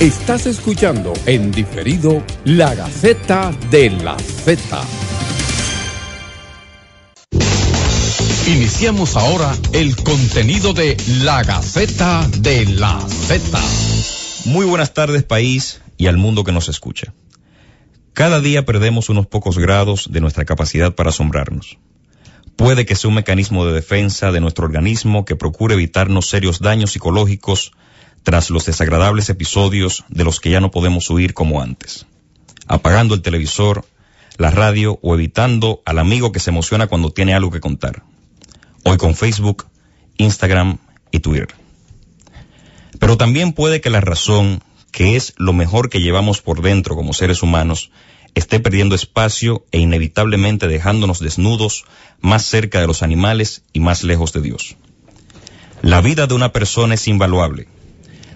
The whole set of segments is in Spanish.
Estás escuchando en diferido La Gaceta de la Z. Iniciamos ahora el contenido de La Gaceta de la Z. Muy buenas tardes país y al mundo que nos escucha. Cada día perdemos unos pocos grados de nuestra capacidad para asombrarnos. Puede que sea un mecanismo de defensa de nuestro organismo que procure evitarnos serios daños psicológicos tras los desagradables episodios de los que ya no podemos huir como antes, apagando el televisor, la radio o evitando al amigo que se emociona cuando tiene algo que contar. Hoy con Facebook, Instagram y Twitter. Pero también puede que la razón, que es lo mejor que llevamos por dentro como seres humanos, esté perdiendo espacio e inevitablemente dejándonos desnudos más cerca de los animales y más lejos de Dios. La vida de una persona es invaluable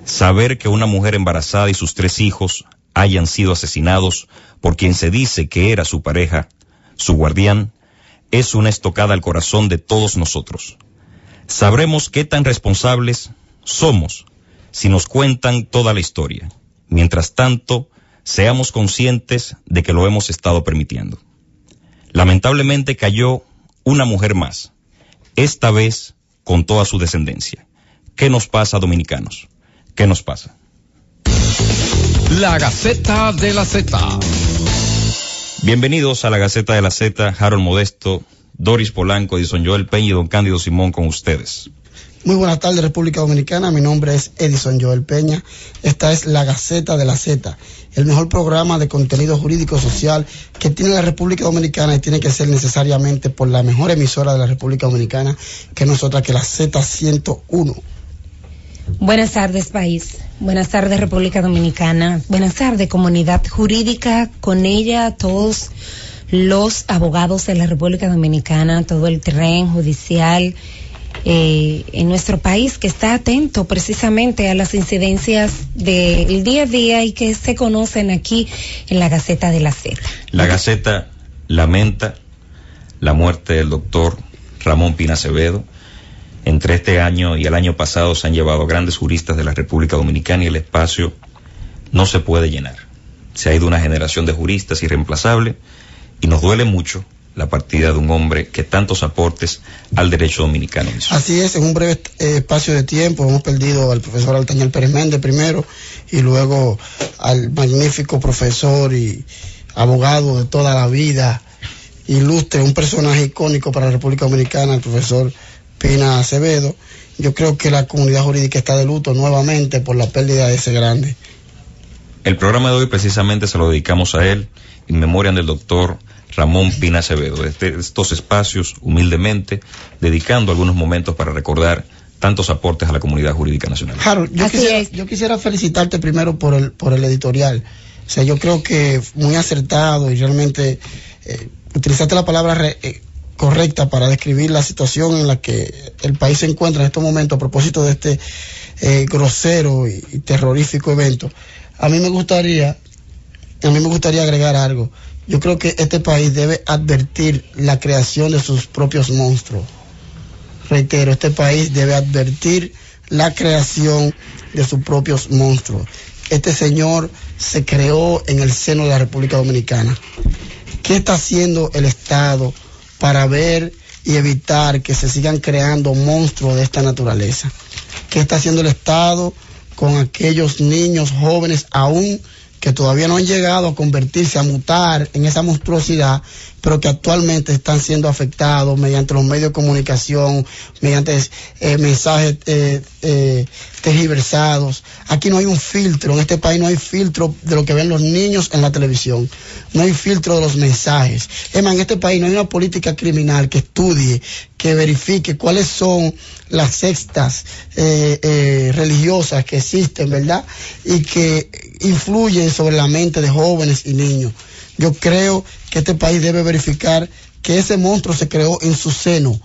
Saber que una mujer embarazada y sus tres hijos hayan sido asesinados por quien se dice que era su pareja, su guardián, es una estocada al corazón de todos nosotros. Sabremos qué tan responsables somos si nos cuentan toda la historia. Mientras tanto, seamos conscientes de que lo hemos estado permitiendo. Lamentablemente cayó una mujer más, esta vez con toda su descendencia. ¿Qué nos pasa, dominicanos? ¿Qué nos pasa? La Gaceta de la Z. Bienvenidos a la Gaceta de la Z, Harold Modesto, Doris Polanco, Edison Joel Peña y Don Cándido Simón con ustedes. Muy buenas tardes, República Dominicana. Mi nombre es Edison Joel Peña. Esta es la Gaceta de la Z, el mejor programa de contenido jurídico social que tiene la República Dominicana y tiene que ser necesariamente por la mejor emisora de la República Dominicana, que no es otra que la Z101. Buenas tardes, país. Buenas tardes, República Dominicana. Buenas tardes, comunidad jurídica. Con ella, todos los abogados de la República Dominicana, todo el tren judicial eh, en nuestro país que está atento precisamente a las incidencias del día a día y que se conocen aquí en la Gaceta de la Z. La Gaceta lamenta la muerte del doctor Ramón Pina Acevedo entre este año y el año pasado se han llevado grandes juristas de la República Dominicana y el espacio no se puede llenar. Se ha ido una generación de juristas irreemplazable y nos duele mucho la partida de un hombre que tantos aportes al derecho dominicano hizo. Así es, en un breve eh, espacio de tiempo hemos perdido al profesor Altañal Pérez Méndez primero y luego al magnífico profesor y abogado de toda la vida, ilustre, un personaje icónico para la República Dominicana, el profesor Pina Acevedo. Yo creo que la comunidad jurídica está de luto nuevamente por la pérdida de ese grande. El programa de hoy precisamente se lo dedicamos a él, en memoria del doctor Ramón Pina Acevedo. Este, estos espacios, humildemente, dedicando algunos momentos para recordar tantos aportes a la comunidad jurídica nacional. Harold, yo, quisiera, felicitarte primero por el, por el editorial. O sea, yo creo que muy acertado y realmente eh, utilizaste la palabra eh, correcta para describir la situación en la que el país se encuentra en estos momentos a propósito de este eh, grosero y, terrorífico evento. A mí me gustaría, a mí me gustaría agregar algo. Yo creo que este país debe advertir la creación de sus propios monstruos. Reitero, este país debe advertir la creación de sus propios monstruos. Este señor se creó en el seno de la República Dominicana. ¿Qué está haciendo el Estado? Para ver y evitar que se sigan creando monstruos de esta naturaleza. ¿Qué está haciendo el Estado con aquellos niños jóvenes aún que todavía no han llegado a convertirse, a mutar en esa monstruosidad, pero que actualmente están siendo afectados mediante los medios de comunicación, mediante eh, mensajes eh, eh. Aquí no hay un filtro, en este país no hay filtro de lo que ven los niños en la televisión, no hay filtro de los mensajes. Es más, en este país no hay una política criminal que estudie, que verifique cuáles son las sextas religiosas que existen, ¿verdad? Y que influyen sobre la mente de jóvenes y niños. Yo creo que este país debe verificar que ese monstruo se creó en su seno.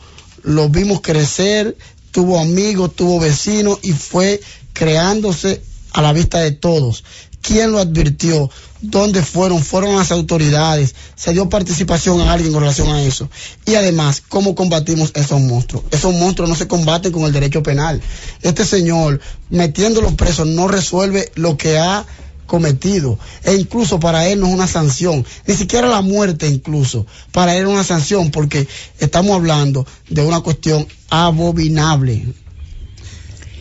Lo vimos crecer, tuvo amigos, tuvo vecinos y fue creándose a la vista de todos. ¿Quién lo advirtió? ¿Dónde fueron? ¿Fueron las autoridades? ¿Se dio participación a alguien con relación a eso? Y además, ¿cómo combatimos esos monstruos? Esos monstruos no se combaten con el derecho penal. Este señor, metiéndolo preso, no resuelve lo que ha cometido. E incluso para él no es una sanción. Ni siquiera la muerte incluso. Para él es una sanción porque estamos hablando de una cuestión abominable.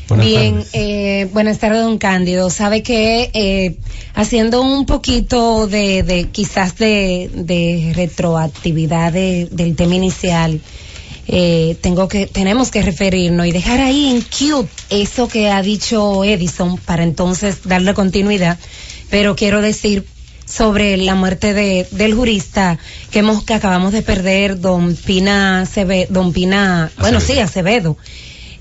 Buenas Bien, eh, buenas tardes, don Cándido. Sabe que eh, haciendo un poquito de, de quizás de, de retroactividad de, del tema inicial, eh, tengo que, tenemos que referirnos y dejar ahí en cute eso que ha dicho Edison para entonces darle continuidad. Pero quiero decir sobre la muerte de, del jurista que hemos, que acabamos de perder, don Pina Acevedo, don Pina, bueno, sí, Acevedo.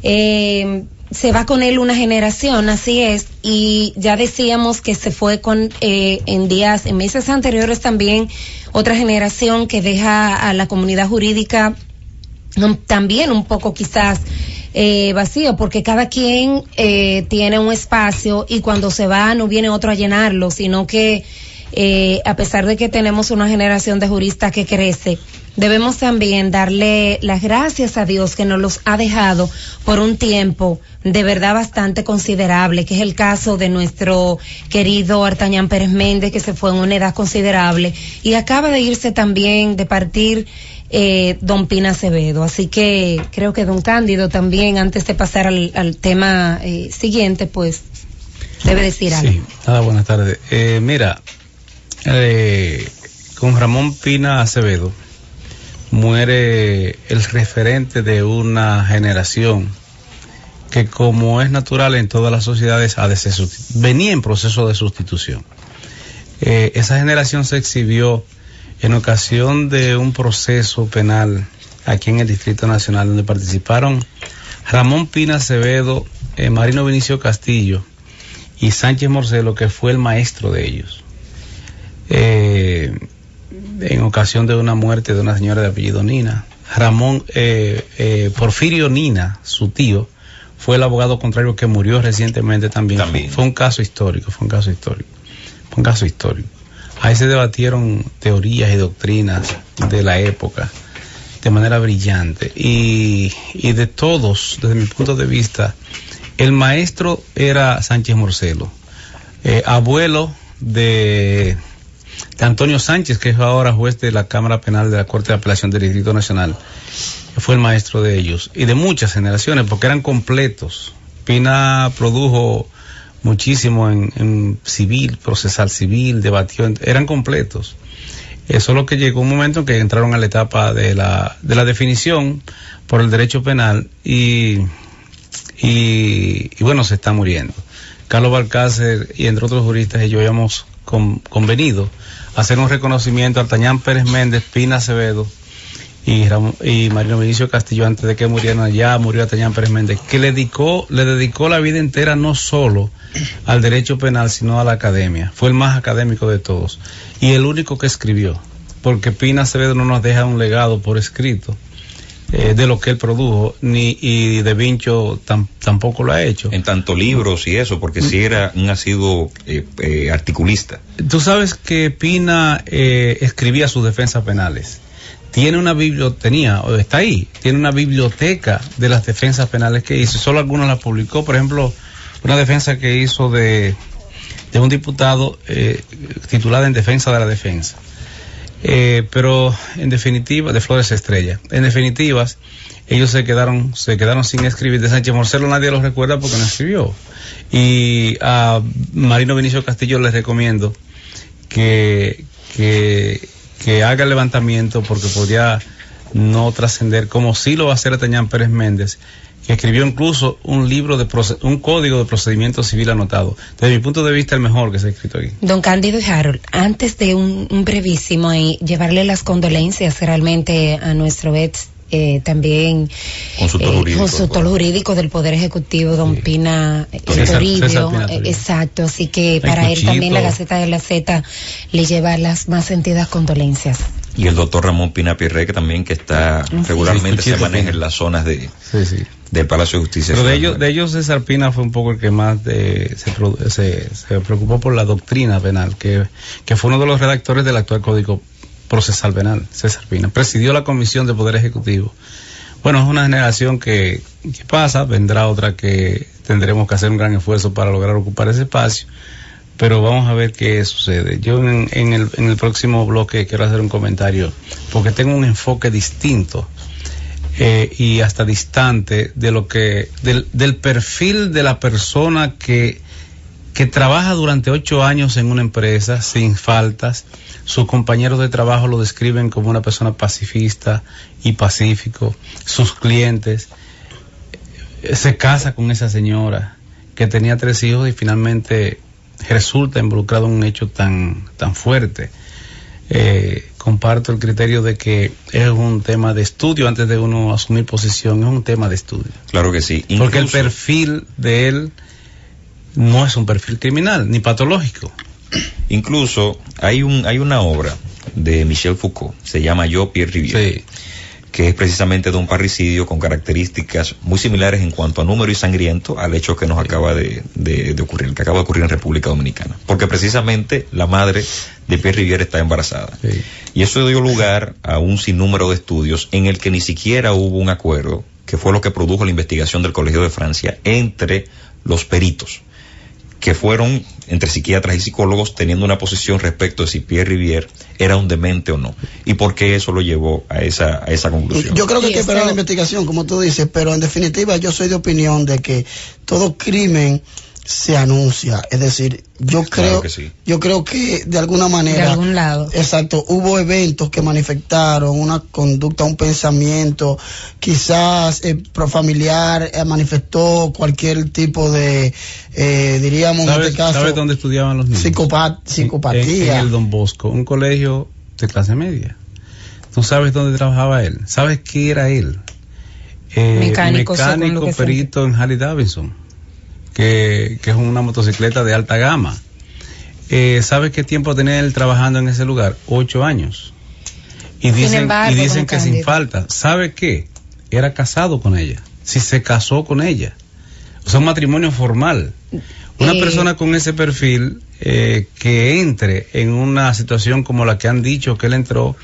Eh, se va con él una generación, así es, y ya decíamos que se fue con eh, en días, en meses anteriores también otra generación que deja a la comunidad jurídica también un poco quizás eh, vacío, porque cada quien eh, tiene un espacio y cuando se va no viene otro a llenarlo, sino que eh, a pesar de que tenemos una generación de juristas que crece, debemos también darle las gracias a Dios que nos los ha dejado por un tiempo de verdad bastante considerable, que es el caso de nuestro querido Artañán Pérez Méndez, que se fue en una edad considerable y acaba de irse también, de partir eh, don Pina Acevedo. Así que creo que don Cándido también, antes de pasar al, tema eh, siguiente, pues debe decir algo. Sí, nada, buenas tardes. Eh, mira, eh, con Ramón Pina Acevedo muere el referente de una generación que como es natural en todas las sociedades ha de venía en proceso de sustitución. esa generación se exhibió en ocasión de un proceso penal aquí en el Distrito Nacional donde participaron Ramón Pina Acevedo, eh, Marino Vinicio Castillo y Sánchez Morcelo, que fue el maestro de ellos. Eh, en ocasión de una muerte de una señora de apellido Nina. Ramón eh, Porfirio Nina, su tío, fue el abogado contrario que murió recientemente también. también. Fue un caso histórico, fue un caso histórico. Fue un caso histórico. Ahí se debatieron teorías y doctrinas de la época de manera brillante. Y, de todos, desde mi punto de vista, el maestro era Sánchez Morcelo, eh, abuelo de, de, Antonio Sánchez, que es ahora juez de la Cámara Penal de la Corte de Apelación del Distrito Nacional. Fue el maestro de ellos y de muchas generaciones, porque eran completos. Pina produjo muchísimo en, civil, procesal civil, debatió, eran completos. Eso es lo que llegó un momento en que entraron a la etapa de la, de la definición por el derecho penal y, y, bueno, se está muriendo. Carlos Balcácer y entre otros juristas y yo habíamos convenido hacer un reconocimiento a Tañán Pérez Méndez, Pina Acevedo, y, y Marino Vinicio Castillo antes de que murieran ya murió a Tañán Pérez Méndez, que le dedicó, le dedicó la vida entera no solo al derecho penal, sino a la academia. Fue el más académico de todos y el único que escribió, porque Pina Acevedo no nos deja un legado por escrito. Eh, de lo que él produjo, ni y De Vincho tampoco lo ha hecho. En tanto libros y eso, porque si era un asiduo eh, eh, articulista. Tú sabes que Pina escribía sus defensas penales tiene una biblioteca, o está ahí, tiene una biblioteca de las defensas penales que hizo, solo algunas las publicó, por ejemplo, una defensa que hizo de, de un diputado eh, titulada en defensa de la defensa. Eh, pero en definitiva, de Flores Estrella, en definitivas, ellos se quedaron, se quedaron sin escribir. De Sánchez Morcelo nadie los recuerda porque no escribió. Y a Marino Vinicio Castillo les recomiendo que, que que haga el levantamiento porque podría no trascender, como sí lo va a hacer Tañán Pérez Méndez, que escribió incluso un libro de un código de procedimiento civil anotado. Desde mi punto de vista, el mejor que se ha escrito aquí. Don Cándido y Harold, antes de un, brevísimo y llevarle las condolencias realmente a nuestro ex eh, también consultor, eh, jurídico, consultor jurídico del Poder Ejecutivo, don Pina eh, Toribio. exacto, así que para él también la Gaceta de la Z le lleva las más sentidas condolencias. Y el doctor Ramón Pina Pirre, que también que está regularmente se maneja en las zonas de, del Palacio de Justicia. Pero de ellos, de ellos César Pina fue un poco el que más de, se, se, se, preocupó por la doctrina penal, que, que fue uno de los redactores del actual Código Procesal Penal, César Pina. Presidió la Comisión de Poder Ejecutivo. Bueno, es una generación que, pasa, vendrá otra que tendremos que hacer un gran esfuerzo para lograr ocupar ese espacio pero vamos a ver qué sucede. Yo en, en, el, en, el, próximo bloque quiero hacer un comentario, porque tengo un enfoque distinto eh, y hasta distante de lo que, del, del, perfil de la persona que, que trabaja durante ocho años en una empresa sin faltas. Sus compañeros de trabajo lo describen como una persona pacifista y pacífico. Sus clientes eh, se casa con esa señora que tenía tres hijos y finalmente resulta involucrado en un hecho tan, tan fuerte. Eh, comparto el criterio de que es un tema de estudio antes de uno asumir posición, es un tema de estudio. Claro que sí. Incluso, Porque el perfil de él no es un perfil criminal ni patológico. Incluso hay un hay una obra de Michel Foucault, se llama Yo Pierre Rivière. Sí que es precisamente de un parricidio con características muy similares en cuanto a número y sangriento al hecho que nos acaba de, de, de ocurrir, que acaba de ocurrir en República Dominicana. Porque precisamente la madre de Pierre Rivière está embarazada. Sí. Y eso dio lugar a un sinnúmero de estudios en el que ni siquiera hubo un acuerdo, que fue lo que produjo la investigación del Colegio de Francia, entre los peritos que fueron entre psiquiatras y psicólogos teniendo una posición respecto de si Pierre Rivière era un demente o no. Y por qué eso lo llevó a esa, a esa conclusión. Yo creo que hay que esperar la investigación, como tú dices, pero en definitiva yo soy de opinión de que todo crimen se anuncia. Es decir, yo creo, claro que sí. yo creo que de alguna manera, de algún lado. exacto, hubo eventos que manifestaron una conducta, un pensamiento, quizás eh, profamiliar eh, manifestó cualquier tipo de, eh, diríamos en este caso, ¿Sabes dónde estudiaban los niños? Psicopat, psicopatía. En, en, el Don Bosco, un colegio de clase media. ¿Tú sabes dónde trabajaba él? ¿Sabes qué era él? Eh, mecánico, mecánico perito en Harley Davidson que, que es una motocicleta de alta gama. Eh, ¿Sabe qué tiempo tenía él trabajando en ese lugar? Ocho años. Y dicen, embargo, y dicen que sin falta. ¿Sabe qué? Era casado con ella. Si se casó con ella. O sea, un matrimonio formal. Una eh, persona con ese perfil eh, que entre en una situación como la que han dicho que él entró,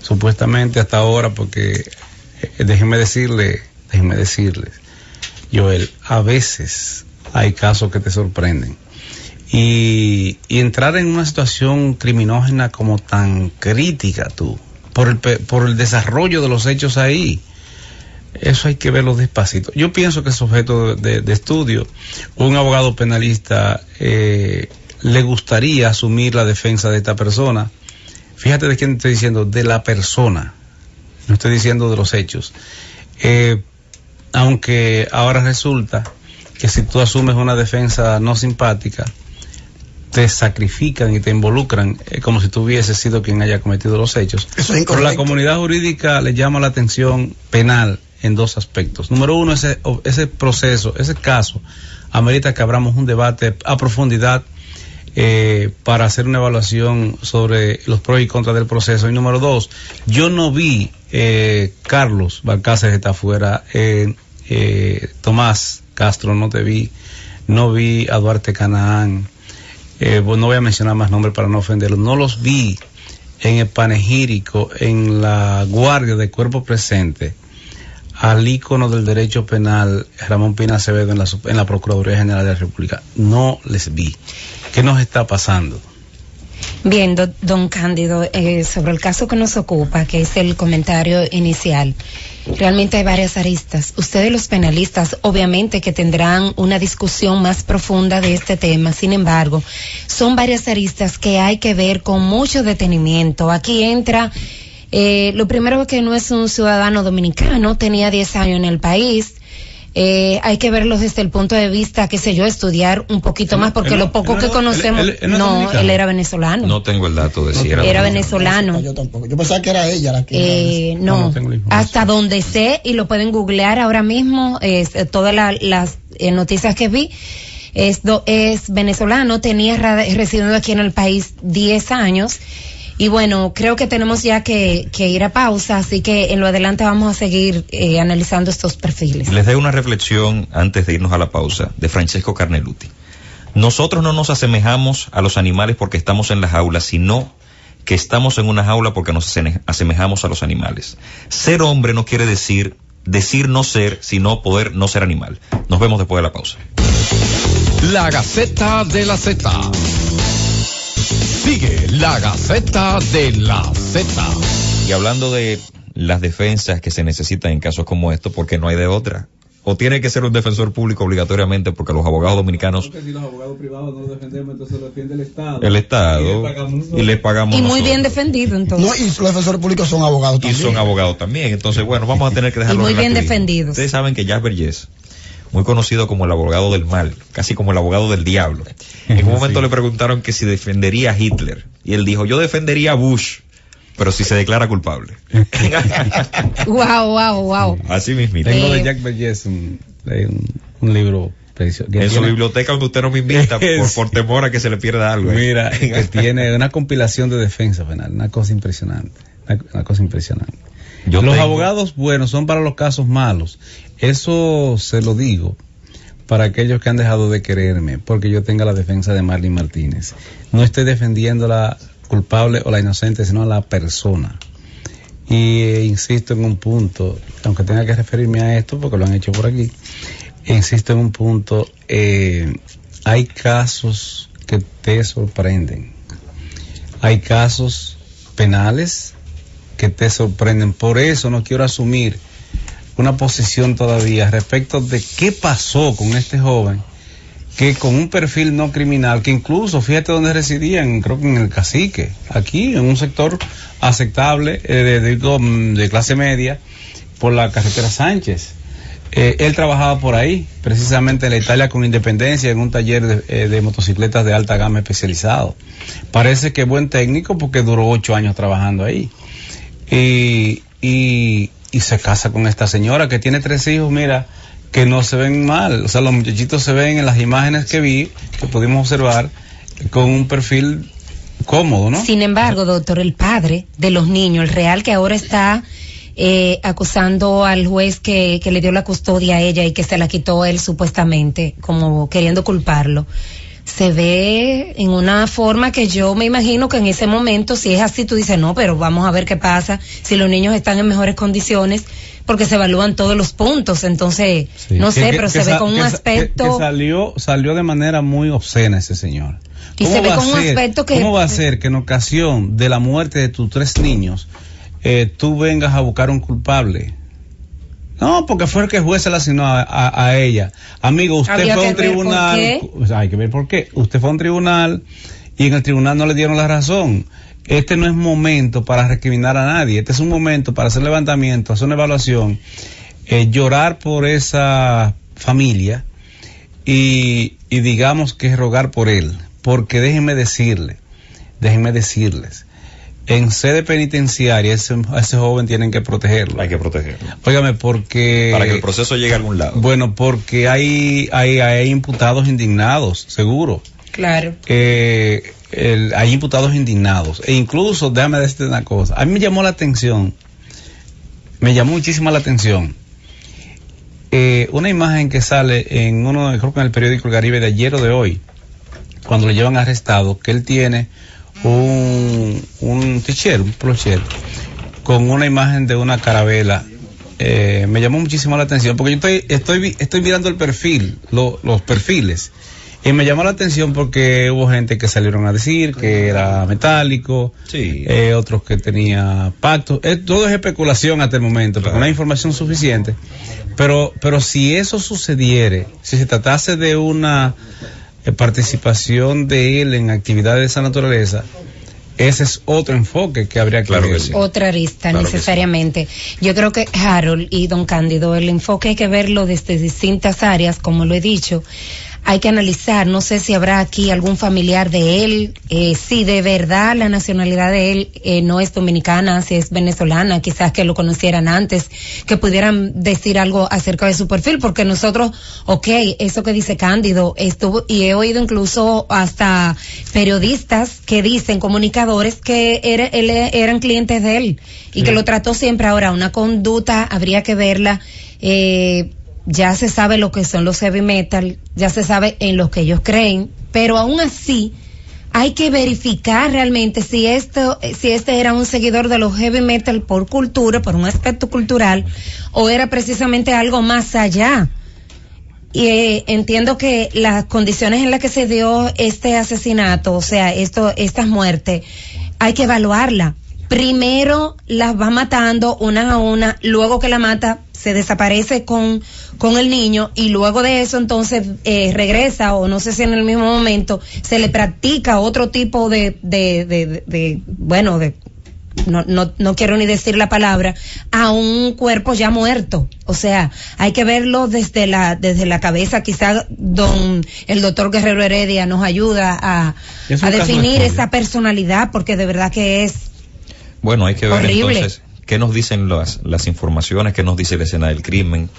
supuestamente hasta ahora, porque eh, déjenme decirle, déjenme decirles, Joel, a veces hay casos que te sorprenden. Y, entrar en una situación criminógena como tan crítica tú, por el, por el desarrollo de los hechos ahí, eso hay que verlo despacito. Yo pienso que es objeto de, de estudio. Un abogado penalista eh, le gustaría asumir la defensa de esta persona. Fíjate de quién estoy diciendo, de la persona. No estoy diciendo de los hechos. Eh, aunque ahora resulta que si tú asumes una defensa no simpática, te sacrifican y te involucran eh, como si tú hubieses sido quien haya cometido los hechos. Eso es Pero la comunidad jurídica le llama la atención penal en dos aspectos. Número uno, ese, ese proceso, ese caso, amerita que abramos un debate a profundidad eh, para hacer una evaluación sobre los pros y contras del proceso. Y número dos, yo no vi, eh, Carlos Balcácer está afuera, eh, Tomás Castro, no te vi, no vi a Duarte Canaán, eh, no voy a mencionar más nombres para no ofenderlos, no los vi en el panegírico, en la guardia de cuerpo presente, al ícono del derecho penal, Ramón Pina Acevedo, en la, en la Procuraduría General de la República. No les vi. ¿Qué nos está pasando? Bien, do, don Cándido, eh, sobre el caso que nos ocupa, que es el comentario inicial, realmente hay varias aristas. Ustedes los penalistas, obviamente que tendrán una discusión más profunda de este tema, sin embargo, son varias aristas que hay que ver con mucho detenimiento. Aquí entra... Eh, lo primero que no es un ciudadano dominicano, tenía 10 años en el país, eh, hay que verlos desde el punto de vista, qué sé yo, estudiar un poquito más, porque lo poco que conocemos, no, él era venezolano. No tengo el dato de si era, era venezolano. Yo tampoco, yo pensaba que era ella la que... Eh, no, hasta donde sé, y lo pueden googlear ahora mismo, es, todas la, las eh, noticias que vi, es, do, es venezolano, tenía residiendo aquí en el país 10 años, Y bueno, creo que tenemos ya que, que ir a pausa, así que en lo adelante vamos a seguir eh, analizando estos perfiles. Les doy una reflexión antes de irnos a la pausa de Francesco Carneluti. Nosotros no nos asemejamos a los animales porque estamos en las jaulas, sino que estamos en una jaula porque nos aseme- asemejamos a los animales. Ser hombre no quiere decir decir no ser, sino poder no ser animal. Nos vemos después de la pausa. La Gaceta de la Z. Sigue la Gaceta de la Z. Y hablando de las defensas que se necesitan en casos como estos, porque no hay de otra. O tiene que ser un defensor público obligatoriamente porque los abogados dominicanos, Porque si los abogados privados no lo defendemos, entonces lo defiende el Estado. el Estado, Y le pagamos y le pagamos Y muy bien defendido entonces. No, y los defensores públicos son abogados y también. son abogados también. Entonces, bueno, vamos a tener que dejarlo Y muy bien defendidos. Ustedes saben que Jasper Yes, muy conocido como el abogado del mal, casi como el abogado del diablo. En un momento le preguntaron que si defendería a Hitler. Y él dijo, yo defendería a Bush, pero si se declara culpable. Wow, wow, wow. Así mismito. Tengo de Eh, Jack Vergés un, un, un libro En su biblioteca donde usted no me invita por, por temor a que se le pierda algo. ¿eh? Mira, que tiene una compilación de defensa penal, una cosa impresionante. Una, una cosa impresionante. Yo los tengo- abogados buenos son para los casos malos. Eso se lo digo para aquellos que han dejado de quererme, porque yo tenga la defensa de Marlene Martínez. No estoy defendiendo la culpable o la inocente, sino a la persona. Y eh, insisto en un punto, aunque tenga que referirme a esto, porque lo han hecho por aquí, insisto en un punto, eh, hay casos que te sorprenden. Hay casos penales que te sorprenden. Por eso no quiero asumir una posición todavía respecto de qué pasó con este joven que con un perfil no criminal, que incluso, fíjate dónde residían, creo que en el cacique, aquí, en un sector aceptable, eh, de, digo, mm, de clase media, por la carretera Sánchez. Eh, él trabajaba por ahí, precisamente en la Italia con Independencia, en un taller de, eh, de motocicletas de alta gama especializado. Parece que buen técnico porque duró ocho años trabajando ahí. Y, y, y se casa con esta señora que tiene tres hijos, mira, que no se ven mal. O sea, los muchachitos se ven en las imágenes que vi, que pudimos observar, con un perfil cómodo, ¿no? Sin embargo, doctor, el padre de los niños, el real que ahora está eh, acusando al juez que, que le dio la custodia a ella y que se la quitó él supuestamente, como queriendo culparlo, se ve en una forma que yo me imagino que en ese momento, si es así, tú dices, no, pero vamos a ver qué pasa, si los niños están en mejores condiciones, porque se evalúan todos los puntos, entonces, Sí. no sé, que- pero que se ve con un aspecto... Salió, salió de manera muy obscena ese señor. Y ¿Cómo se ve va a con un ser- aspecto que- ¿Cómo va a ser que en ocasión de la muerte de tus tres niños, eh, tú vengas a buscar un culpable? No, porque fue el que el juez se la asignó a, a- a ella. Amigo, usted fue a un tribunal. sea, hay que ver por qué. Usted fue a un tribunal y en el tribunal no le dieron la razón. Este no es momento para recriminar a nadie. Este es un momento para hacer levantamiento, hacer una evaluación, eh, llorar por esa familia y, y digamos que rogar por él. Porque déjenme decirle, déjenme decirles, en sede penitenciaria ese, a ese joven tienen que protegerlo. Hay que protegerlo. Óigame, porque... Para que el proceso llegue a algún lado. Bueno, porque hay, hay, hay imputados indignados, seguro. Claro. Eh, el- hay imputados indignados. E incluso, déjame decirte una cosa. A mí me llamó la atención, me llamó muchísimo la atención, eh, una imagen que sale en uno, creo que en el periódico El Caribe de ayer o de hoy, cuando lo llevan arrestado, que él tiene un, un t-shirt, un polocher, con una imagen de una carabela. Eh, me llamó muchísimo la atención porque yo estoy, estoy, estoy mirando el perfil, lo- los perfiles. Y me llamó la atención porque hubo gente que salieron a decir que era metálico, Sí. eh, otros que tenía pacto. Eh, todo es especulación hasta el momento, porque Claro. no hay información suficiente. Pero, pero si eso sucediere, si se tratase de una participación de él en actividades de esa naturaleza, ese es otro enfoque que habría que Claro que sí. otra arista Claro necesariamente. Yo creo que Harold y Don Cándido, el enfoque hay que verlo desde distintas áreas, como lo he dicho. Hay que analizar, no sé si habrá aquí algún familiar de él, eh, si de verdad la nacionalidad de él eh, no es dominicana, si es venezolana, quizás que lo conocieran antes, que pudieran decir algo acerca de su perfil, porque nosotros, ok, eso que dice Cándido, estuvo, y he oído incluso hasta periodistas que dicen, comunicadores, que era, él, eran clientes de él y que lo trató siempre. Ahora, una conducta habría que verla. Eh, ya se sabe lo que son los heavy metal, ya se sabe en lo que ellos creen, pero aún así hay que verificar realmente si esto, si este era un seguidor de los heavy metal por cultura, por un aspecto cultural, o era precisamente algo más allá. Y eh, entiendo que las condiciones en las que se dio este asesinato, o sea, esto, estas muertes, hay que evaluarla. Primero las va matando una a una, luego que la mata, se desaparece con, con el niño y luego de eso entonces eh, regresa o no sé si en el mismo momento se le practica otro tipo de, de, de, de bueno, de, no, no, no quiero ni decir la palabra, a un cuerpo ya muerto. O sea, hay que verlo desde la, desde la cabeza. Quizá don, el doctor Guerrero Heredia nos ayuda a, a definir esa personalidad porque de verdad que es Bueno, hay que ver Horrible. entonces qué nos dicen las, las informaciones, qué nos dice la escena del crimen,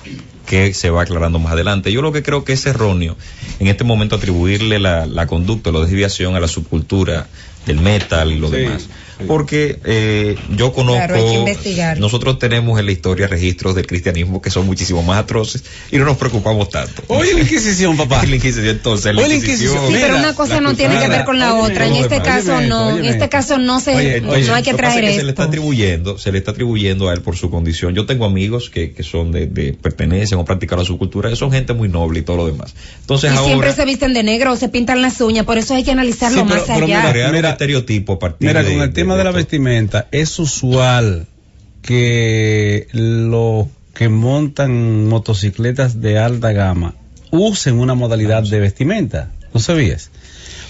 qué se va aclarando más adelante. Yo lo que creo que es erróneo en este momento atribuirle la, la conducta, la desviación a la subcultura del metal y lo Sí, demás. Porque eh, yo conozco, Claro, hay que investigar. nosotros tenemos en la historia registros del cristianismo que son muchísimo más atroces y no nos preocupamos tanto. Oye, la Inquisición, papá. la Inquisición, entonces, la Oye, la Inquisición. Sí, pero una cosa la no tiene que ver con la Óyeme, otra. En este caso óyeme, no, en este caso no se, Oye, no oye, hay que traer es se le está atribuyendo, se le está atribuyendo a él por su condición. Yo tengo amigos que, que son de, de pertenecen o practican la subcultura, que son gente muy noble y todo lo demás. Enentonces Y ahora siempre se visten de negro o se pintan las uñas, por eso hay que analizarlo Sí, pero- más pero allá. mira, un Mira, estereotipo a partir Mira, de- con el tema de, la vestimenta, es usual que los que montan motocicletas de alta gama usen una modalidad de vestimenta. ¿No sabías?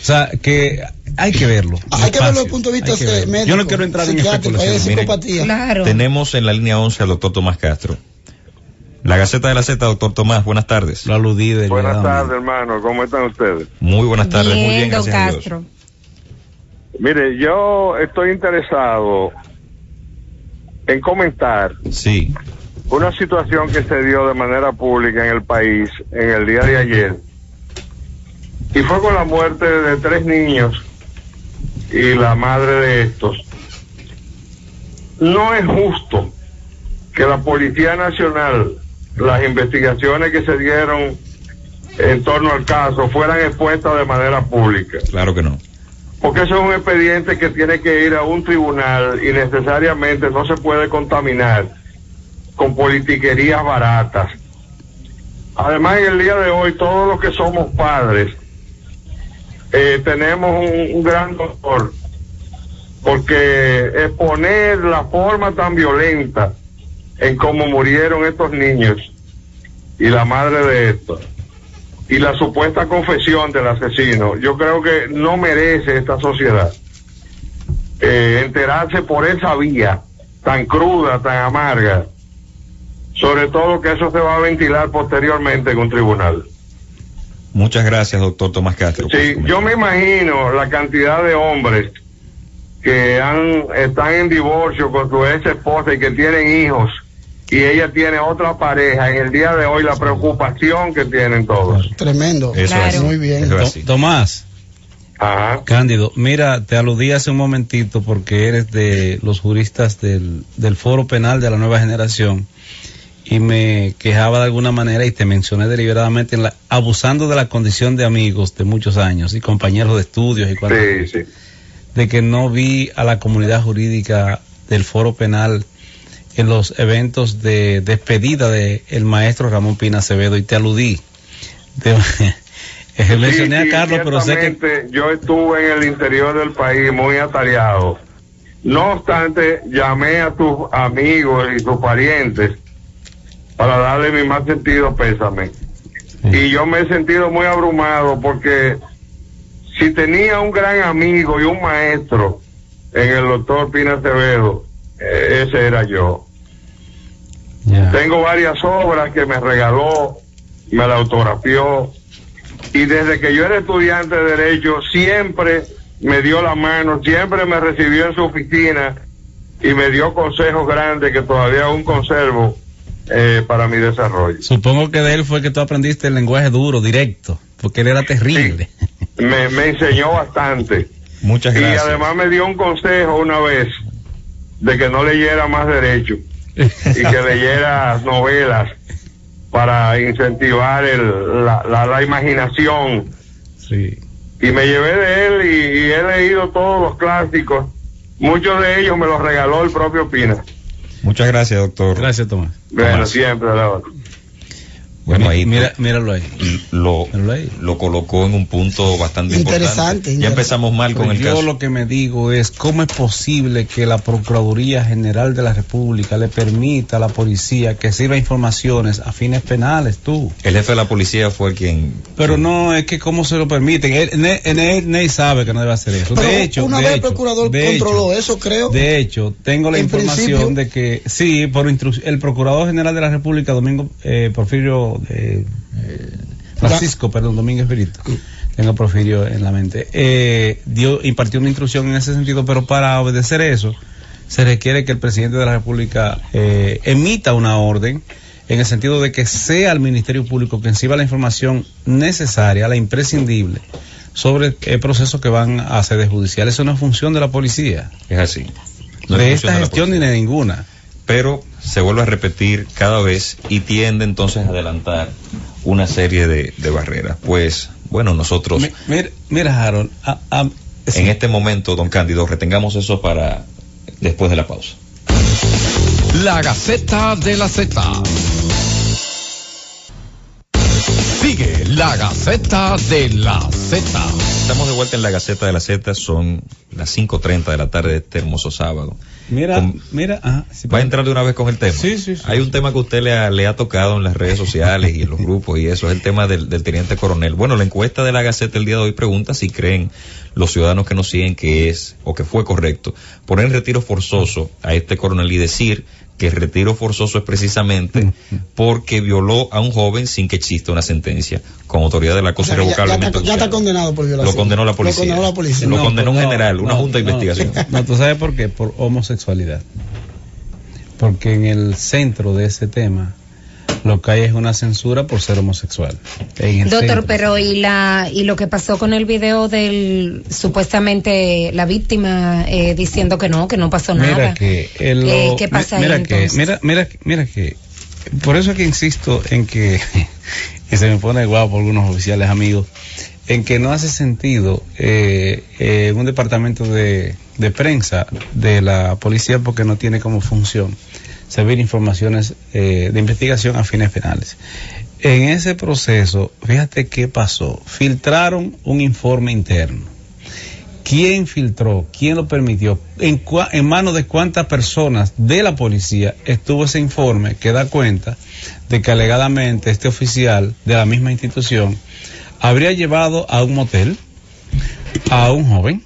O sea, que hay que verlo. Hay que verlo desde el punto de vista verlo. médico. Yo no quiero entrar en psiquiátrico, especulaciones. Miren, psicopatía. Claro. Tenemos en la línea 11 al doctor Tomás Castro. La Gaceta de la Z, doctor Tomás, buenas tardes. Lo aludí de Buenas tardes, hermano. ¿Cómo están ustedes? Muy buenas tardes, muy Bien, gracias a Dios. Mire, yo estoy interesado en comentar Sí, una situación que se dio de manera pública en el país en el día de ayer. Y fue con la muerte de tres niños y la madre de estos. No es justo que la Policía Nacional, las investigaciones que se dieron en torno al caso, fueran expuestas de manera pública. claro que no. Porque eso es un expediente que tiene que ir a un tribunal y necesariamente no se puede contaminar con politiquerías baratas. Además, en el día de hoy, todos los que somos padres eh, tenemos un, un gran dolor porque exponer la forma tan violenta en cómo murieron estos niños y la madre de estos y la supuesta confesión del asesino, yo creo que no merece esta sociedad eh, enterarse por esa vía tan cruda, tan amarga, sobre todo que eso se va a ventilar posteriormente en un tribunal. Muchas gracias, doctor Tomás Castro. Sí, yo me imagino la cantidad de hombres que han, están en divorcio con su ex esposa y que tienen hijos y ella tiene otra pareja. En el día de hoy la preocupación que tienen todos. Tremendo. Eso Claro. es. Muy bien. Eso es. Tomás, Ajá. Cándido, mira, te aludí hace un momentito porque eres de los juristas del, del Foro Penal de la Nueva Generación y me quejaba de alguna manera y te mencioné deliberadamente en la, abusando de la condición de amigos de muchos años y compañeros de estudios y cuantas Sí, sí. de que no vi a la comunidad jurídica del Foro Penal en los eventos de despedida del el maestro Ramón Pina Acevedo y te aludí. Eh, mencioné a Carlos, pero sé que Yo estuve en el interior del país muy atareado. No obstante, llamé a tus amigos y tus parientes para darle mi más sentido pésame. Y yo me he sentido muy abrumado porque si tenía un gran amigo y un maestro en el doctor Pina Acevedo, ese era yo. Tengo varias obras que me regaló, me la autografió y desde que yo era estudiante de Derecho siempre me dio la mano, siempre me recibió en su oficina y me dio consejos grandes que todavía aún conservo eh, para mi desarrollo. Supongo que de él fue que tú aprendiste el lenguaje duro, directo, porque él era terrible. Me, me enseñó bastante. Muchas Y gracias. además me dio un consejo una vez de que no leyera más derecho y que leyera novelas para incentivar el- la, la- la imaginación. Sí. Y me llevé de él y, y he leído todos los clásicos. Muchos de ellos me los regaló el propio Pina. Muchas gracias, doctor. Gracias, Tomás. Bueno, Tomás. siempre. la- Bueno, ahí Mira, míralo ahí. lo, Míralo ahí. lo colocó en un punto bastante Interesante, importante. Ya empezamos mal con Pues el yo caso. lo que me digo es cómo es posible que la Procuraduría General de la República le permita a la policía que sirva informaciones a fines penales, tú. El jefe de la policía fue quien... Pero no, es que cómo se lo permiten. Él, sabe que no debe hacer eso. Pero de hecho, una de vez el procurador controló hecho, eso, creo. De hecho, tengo la información principio- de que sí, por instru- el Procurador General de la República, Domingo eh, Porfirio eh, eh, Francisco, perdón, Domingo Espíritu. Tengo Porfirio en la mente. Eh, dio, impartió una instrucción en ese sentido, pero para obedecer eso se requiere que el presidente de la República eh, emita una orden en el sentido de que sea el Ministerio Público quien sirva la información necesaria, la imprescindible, sobre el proceso que van a sede judicial. Eso no es función de la policía, Es así. No de esta gestión ni de ninguna. pero se vuelve a repetir cada vez y tiende entonces a adelantar una serie de, de barreras. Pues bueno, nosotros Mi- Mira, mira Harold, a- a- sí. en este momento, don Cándido, retengamos eso para después de la pausa. La Gaceta de la Z. Sigue la Gaceta de la Z. Estamos de vuelta en la Gaceta de la Z, son las 5.30 de la tarde de este hermoso sábado. mira, Con- mira, ajá, sí, ¿Va a entrar de una vez con el tema? Sí, sí, sí. Hay un tema que usted le ha, le ha tocado en las redes sociales y en los grupos y eso es el tema del, del teniente coronel. Bueno, la encuesta de la Gaceta el día de hoy pregunta si creen los ciudadanos que nos siguen que es o que fue correcto poner en retiro forzoso a este coronel y decir que el retiro forzoso es precisamente porque violó a un joven sin que exista una sentencia con autoridad de la O cosa sea, que ya, está, ya está anunciada. condenado por violación. Lo condenó la policía. Lo condenó la policía. Lo condenó un no, general, una no, junta de no, investigación. No, tú sabes por qué, por homosexualidad. Porque en el centro de ese tema lo que hay es una censura por ser homosexual. Doctor, centro. pero y la y lo que pasó con el video del supuestamente la víctima eh, diciendo que no, que no pasó nada. Mira que el- Eh, lo- ¿Qué pasa mira ahí que, entonces? mira, mira, mira que por eso es que insisto en que y se me pone guapo algunos oficiales amigos en que no hace sentido eh, eh, un departamento de, de prensa de la policía porque no tiene como función servir informaciones eh, de investigación a fines penales. En ese proceso, fíjate qué pasó. Filtraron un informe interno. ¿Quién filtró? ¿Quién lo permitió? ¿En, manos de cuántas personas de la policía estuvo ese informe que da cuenta de que alegadamente este oficial de la misma institución habría llevado a un motel a un joven?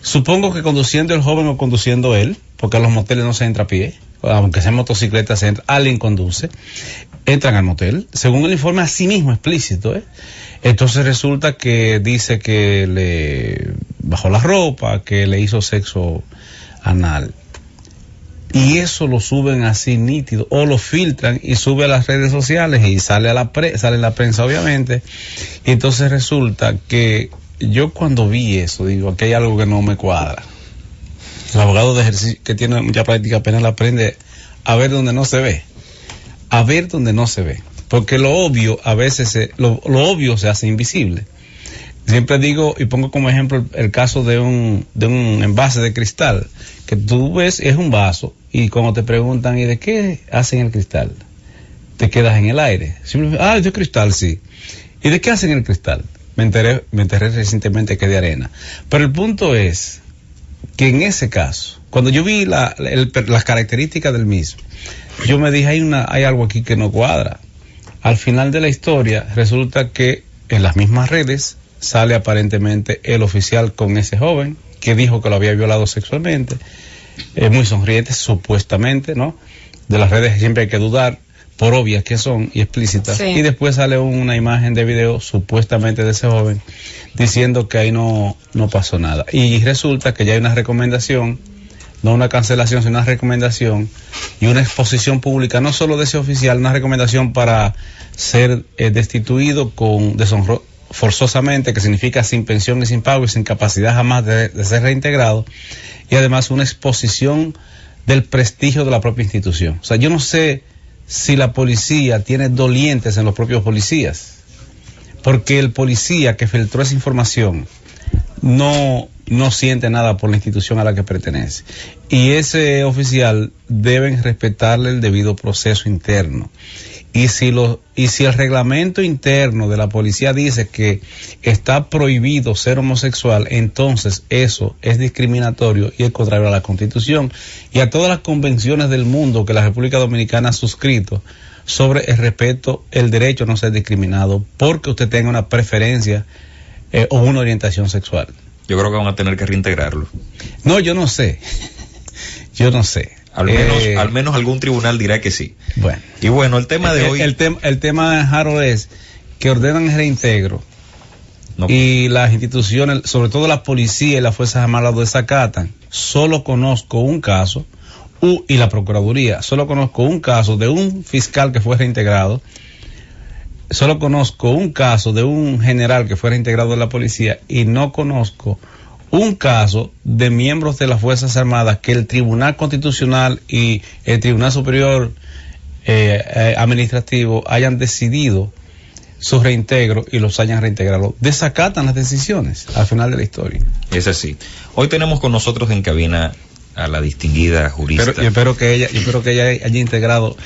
Supongo que conduciendo el joven o conduciendo él, porque a los moteles no se entra a pie, aunque sea motocicleta, se entra, alguien conduce, entran al motel, según el informe así mismo explícito, ¿eh? Entonces resulta que dice que le bajó la ropa, que le hizo sexo anal. Y eso lo suben así nítido, o lo filtran y sube a las redes sociales y sale a la pre sale en la prensa obviamente. Y entonces resulta que yo cuando vi eso, digo, aquí hay algo que no me cuadra. El abogado de ejercicio que tiene mucha práctica penal aprende a ver donde no se ve. A ver donde no se ve. Porque lo obvio a veces, se- lo, obvio se hace invisible. Siempre digo y pongo como ejemplo el, caso de un, de un envase de cristal, que tú ves es un vaso y cuando te preguntan ¿y de qué hacen el cristal? Te quedas en el aire. Simplemente, ah, de cristal, sí. ¿Y de qué hacen el cristal? Me enteré, me enteré recientemente que de arena. Pero el punto es que en ese caso, cuando yo vi las características del mismo, yo me dije, hay, una, hay algo aquí que no cuadra. Al final de la historia, resulta que en las mismas redes sale aparentemente el oficial con ese joven que dijo que lo había violado sexualmente, eh, muy sonriente, supuestamente, ¿no? De las redes siempre hay que dudar, por obvias que son y explícitas, Sí. y después sale una imagen de video supuestamente de ese joven diciendo que ahí no, no pasó nada. Y resulta que ya hay una recomendación, no una cancelación, sino una recomendación y una exposición pública, no solo de ese oficial, una recomendación para ser eh, destituido con deshonro forzosamente, que significa sin pensión y sin pago y sin capacidad jamás de, de ser reintegrado, y además una exposición del prestigio de la propia institución. O sea, yo no sé si la policía tiene dolientes en los propios policías, porque el policía que filtró esa información no, no siente nada por la institución a la que pertenece. Y ese oficial deben respetarle el debido proceso interno. Y si, lo, y si el reglamento interno de la policía dice que está prohibido ser homosexual, entonces eso es discriminatorio y es contrario a la Constitución y a todas las convenciones del mundo que la República Dominicana ha suscrito sobre el respeto, el derecho a no ser discriminado porque usted tenga una preferencia eh, o una orientación sexual. Yo creo que van a tener que reintegrarlo. No, yo no sé. yo no sé. Al menos, Eh, al menos algún tribunal dirá que sí. Bueno. Y bueno, el tema de el, hoy... el tema, el tema, Harold, es que ordenan el reintegro no- y las instituciones, sobre todo la policía y las Fuerzas Armadas lo desacatan. Solo conozco un caso, u- y la Procuraduría, solo conozco un caso de un fiscal que fue reintegrado, solo conozco un caso de un general que fue reintegrado de la policía y no conozco un caso de miembros de las Fuerzas Armadas que el Tribunal Constitucional y el Tribunal Superior eh, eh, Administrativo hayan decidido su reintegro y los hayan reintegrado. Desacatan las decisiones al final de la historia. Es así. Hoy tenemos con nosotros en cabina a la distinguida jurista. Pero yo espero que ella, yo espero que ella haya integrado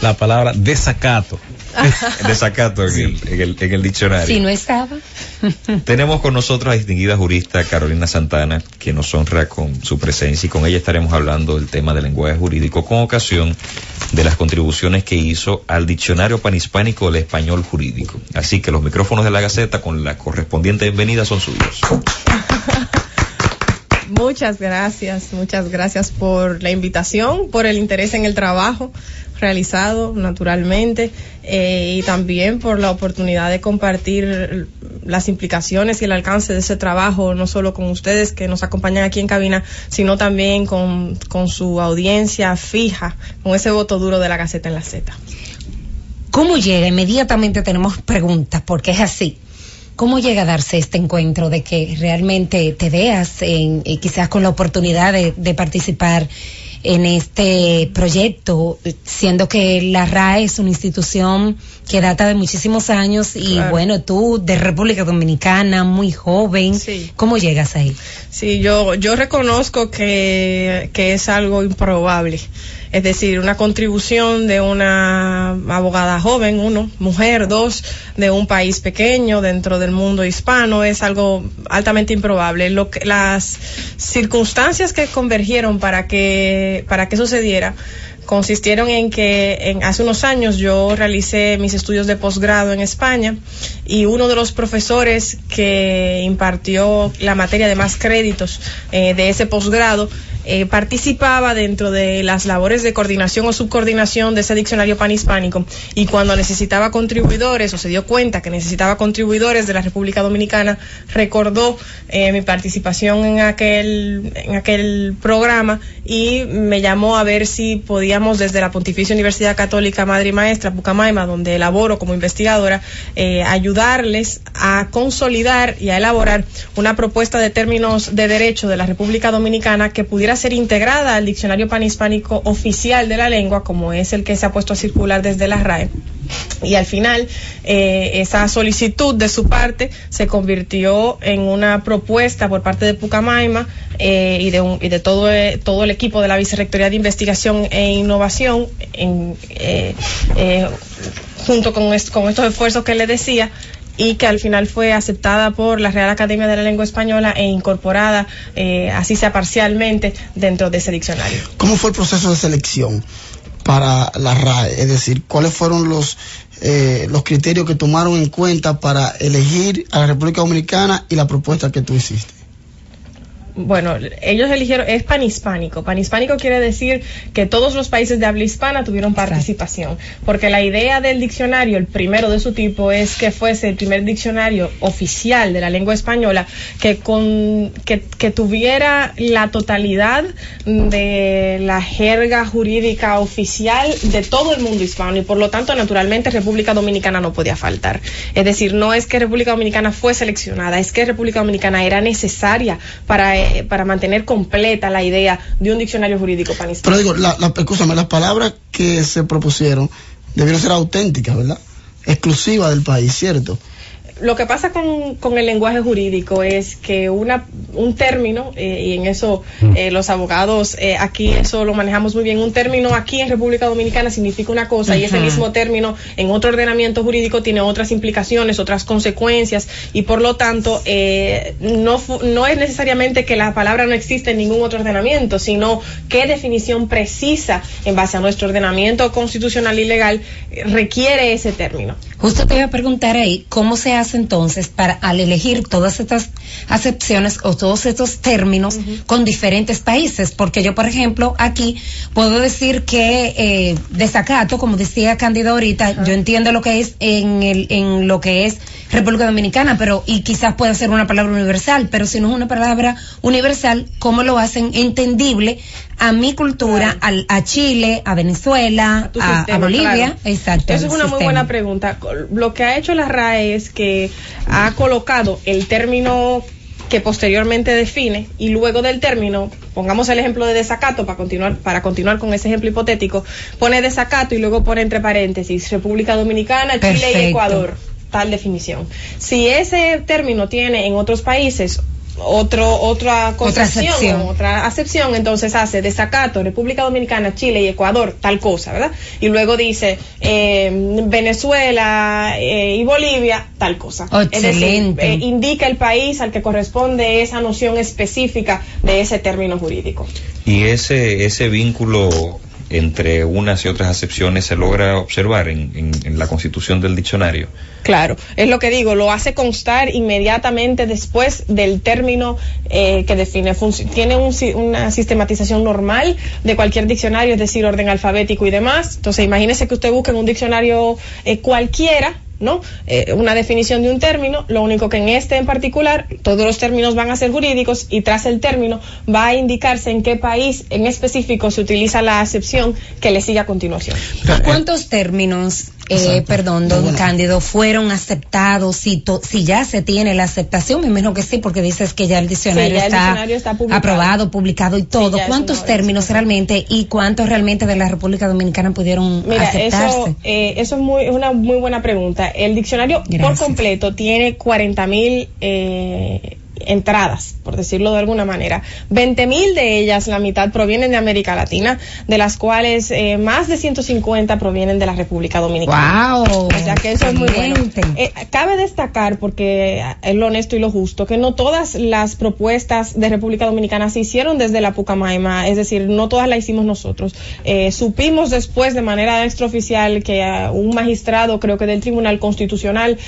la palabra desacato. Desacato en, el, en, el, en el diccionario. Si no estaba. Tenemos con nosotros a la distinguida jurista Carolina Santana, que nos honra con su presencia y con ella estaremos hablando del tema del lenguaje jurídico con ocasión de las contribuciones que hizo al diccionario panhispánico del español jurídico. Así que los micrófonos de la Gaceta con la correspondiente bienvenida son suyos. Muchas gracias, muchas gracias por la invitación, por el interés en el trabajo realizado naturalmente eh, y también por la oportunidad de compartir las implicaciones y el alcance de ese trabajo, no solo con ustedes que nos acompañan aquí en cabina, sino también con, con su audiencia fija, con ese voto duro de la Gaceta en la Z. ¿Cómo llega? Inmediatamente tenemos preguntas, porque es así. ¿Cómo llega a darse este encuentro de que realmente te veas en, eh, quizás con la oportunidad de, de participar en este proyecto, siendo que la RAE es una institución que data de muchísimos años y Claro. bueno, tú de República Dominicana, muy joven, Sí. ¿cómo llegas ahí? Sí, yo, yo reconozco que, que es algo improbable. Es decir, una contribución de una abogada joven, uno, mujer, dos, de un país pequeño dentro del mundo hispano es algo altamente improbable. Lo que, las circunstancias que convergieron para que, para que sucediera consistieron en que en, hace unos años yo realicé mis estudios de posgrado en España y uno de los profesores que impartió la materia de más créditos eh, de ese posgrado eh, participaba dentro de las labores de coordinación o subcoordinación de ese diccionario panhispánico. Y cuando necesitaba contribuidores o se dio cuenta que necesitaba contribuidores de la República Dominicana recordó eh, mi participación en aquel en aquel programa y me llamó a ver si podíamos desde la Pontificia Universidad Católica Madre y Maestra Pucamaima donde elaboro como investigadora eh, ayudarles a consolidar y a elaborar una propuesta de términos de derecho de la República Dominicana que pudiera ser integrada al diccionario panhispánico oficial de la lengua como es el que se ha puesto a circular desde la RAE. Y al final eh, esa solicitud de su parte se convirtió en una propuesta por parte de Pucamaima eh, y de, eh, todo el equipo de la Vicerrectoría de Investigación e Innovación junto con estos esfuerzos que le decía y que al final fue aceptada por la Real Academia de la Lengua Española e incorporada, eh, así sea parcialmente, dentro de ese diccionario. ¿Cómo fue el proceso de selección para la RAE? Es decir, ¿cuáles fueron los, eh, los criterios que tomaron en cuenta para elegir a la República Dominicana y la propuesta que tú hiciste? Bueno, ellos eligieron, es panhispánico. Panhispánico quiere decir que todos los países de habla hispana tuvieron participación, porque la idea del diccionario, el primero de su tipo, es que fuese el primer diccionario oficial de la lengua española que, con, que, que tuviera la totalidad de la jerga jurídica oficial de todo el mundo hispano y por lo tanto, naturalmente, República Dominicana no podía faltar. Es decir, no es que República Dominicana fue seleccionada, es que República Dominicana era necesaria para eh, para mantener completa la idea de un diccionario jurídico panhispánico. Pero digo, la, la, escúchame, las palabras que se propusieron debieron ser auténticas, ¿verdad? Exclusivas del país, ¿cierto? Lo que pasa con, con, el lenguaje jurídico es que una, un término, eh, y en eso mm. eh, los abogados eh, aquí eso lo manejamos muy bien, un término aquí en República Dominicana significa una cosa y ese mismo término en otro ordenamiento jurídico tiene otras implicaciones, otras consecuencias y por lo tanto no, no es necesariamente que la palabra no existe en ningún otro ordenamiento, sino qué definición precisa en base a nuestro ordenamiento constitucional y legal requiere ese término. Justo te iba a preguntar ahí, ¿cómo se hace entonces para al elegir todas estas acepciones o todos estos términos con diferentes países? Porque yo, por ejemplo, aquí puedo decir que eh, desacato, como decía Cándido ahorita, yo entiendo lo que es en, el, en lo que es República Dominicana, pero y quizás pueda ser una palabra universal, pero si no es una palabra universal, ¿cómo lo hacen entendible a mi cultura, al, a Chile, a Venezuela, a, Bolivia? Exacto. Esa es una muy buena pregunta. Lo que ha hecho la RAE es que ha colocado el término que posteriormente define y luego del término, pongamos el ejemplo de desacato para continuar, para continuar con ese ejemplo hipotético, pone desacato y luego pone entre paréntesis República Dominicana, Chile y Ecuador tal definición. Si ese término tiene en otros países otro, otra concepción, otra acepción. entonces hace desacato República Dominicana, Chile y Ecuador, tal cosa, ¿verdad? Y luego dice eh, Venezuela eh, y Bolivia, tal cosa. Es decir, eh, indica el país al que corresponde esa noción específica de ese término jurídico. Y ese, ese vínculo entre unas y otras acepciones se logra observar en, la constitución del diccionario. Claro, es lo que digo, lo hace constar inmediatamente después del término eh, que define. tiene una sistematización normal de cualquier diccionario, es decir, orden alfabético y demás. Entonces, imagínese que usted busque en un diccionario eh, cualquiera ¿no? Eh, una definición de un término, lo único que en este en particular, todos los términos van a ser jurídicos y tras el término va a indicarse en qué país en específico se utiliza la acepción que le sigue a continuación. ¿Cuántos términos eh, perdón, don Cándido, fueron aceptados, si, si ya se tiene la aceptación, me imagino que sí, porque dices que ya el diccionario, está, aprobado, publicado y todo. ¿Cuántos términos realmente y cuántos realmente de la República Dominicana pudieron Mira, aceptarse? Eso, eh, eso es muy, una muy buena pregunta. El diccionario por completo tiene 40 mil eh, entradas, por decirlo de alguna manera. 20 mil de ellas, la mitad provienen de América Latina, de las cuales eh, más de 150 provienen de la República Dominicana. ¡Wow! O sea que eso es muy bueno. Eh, cabe destacar, porque es lo honesto y lo justo, que no todas las propuestas de República Dominicana se hicieron desde la Pucamaima, es decir, no todas las hicimos nosotros. Eh, supimos después de manera extraoficial que un magistrado, creo que del Tribunal Constitucional,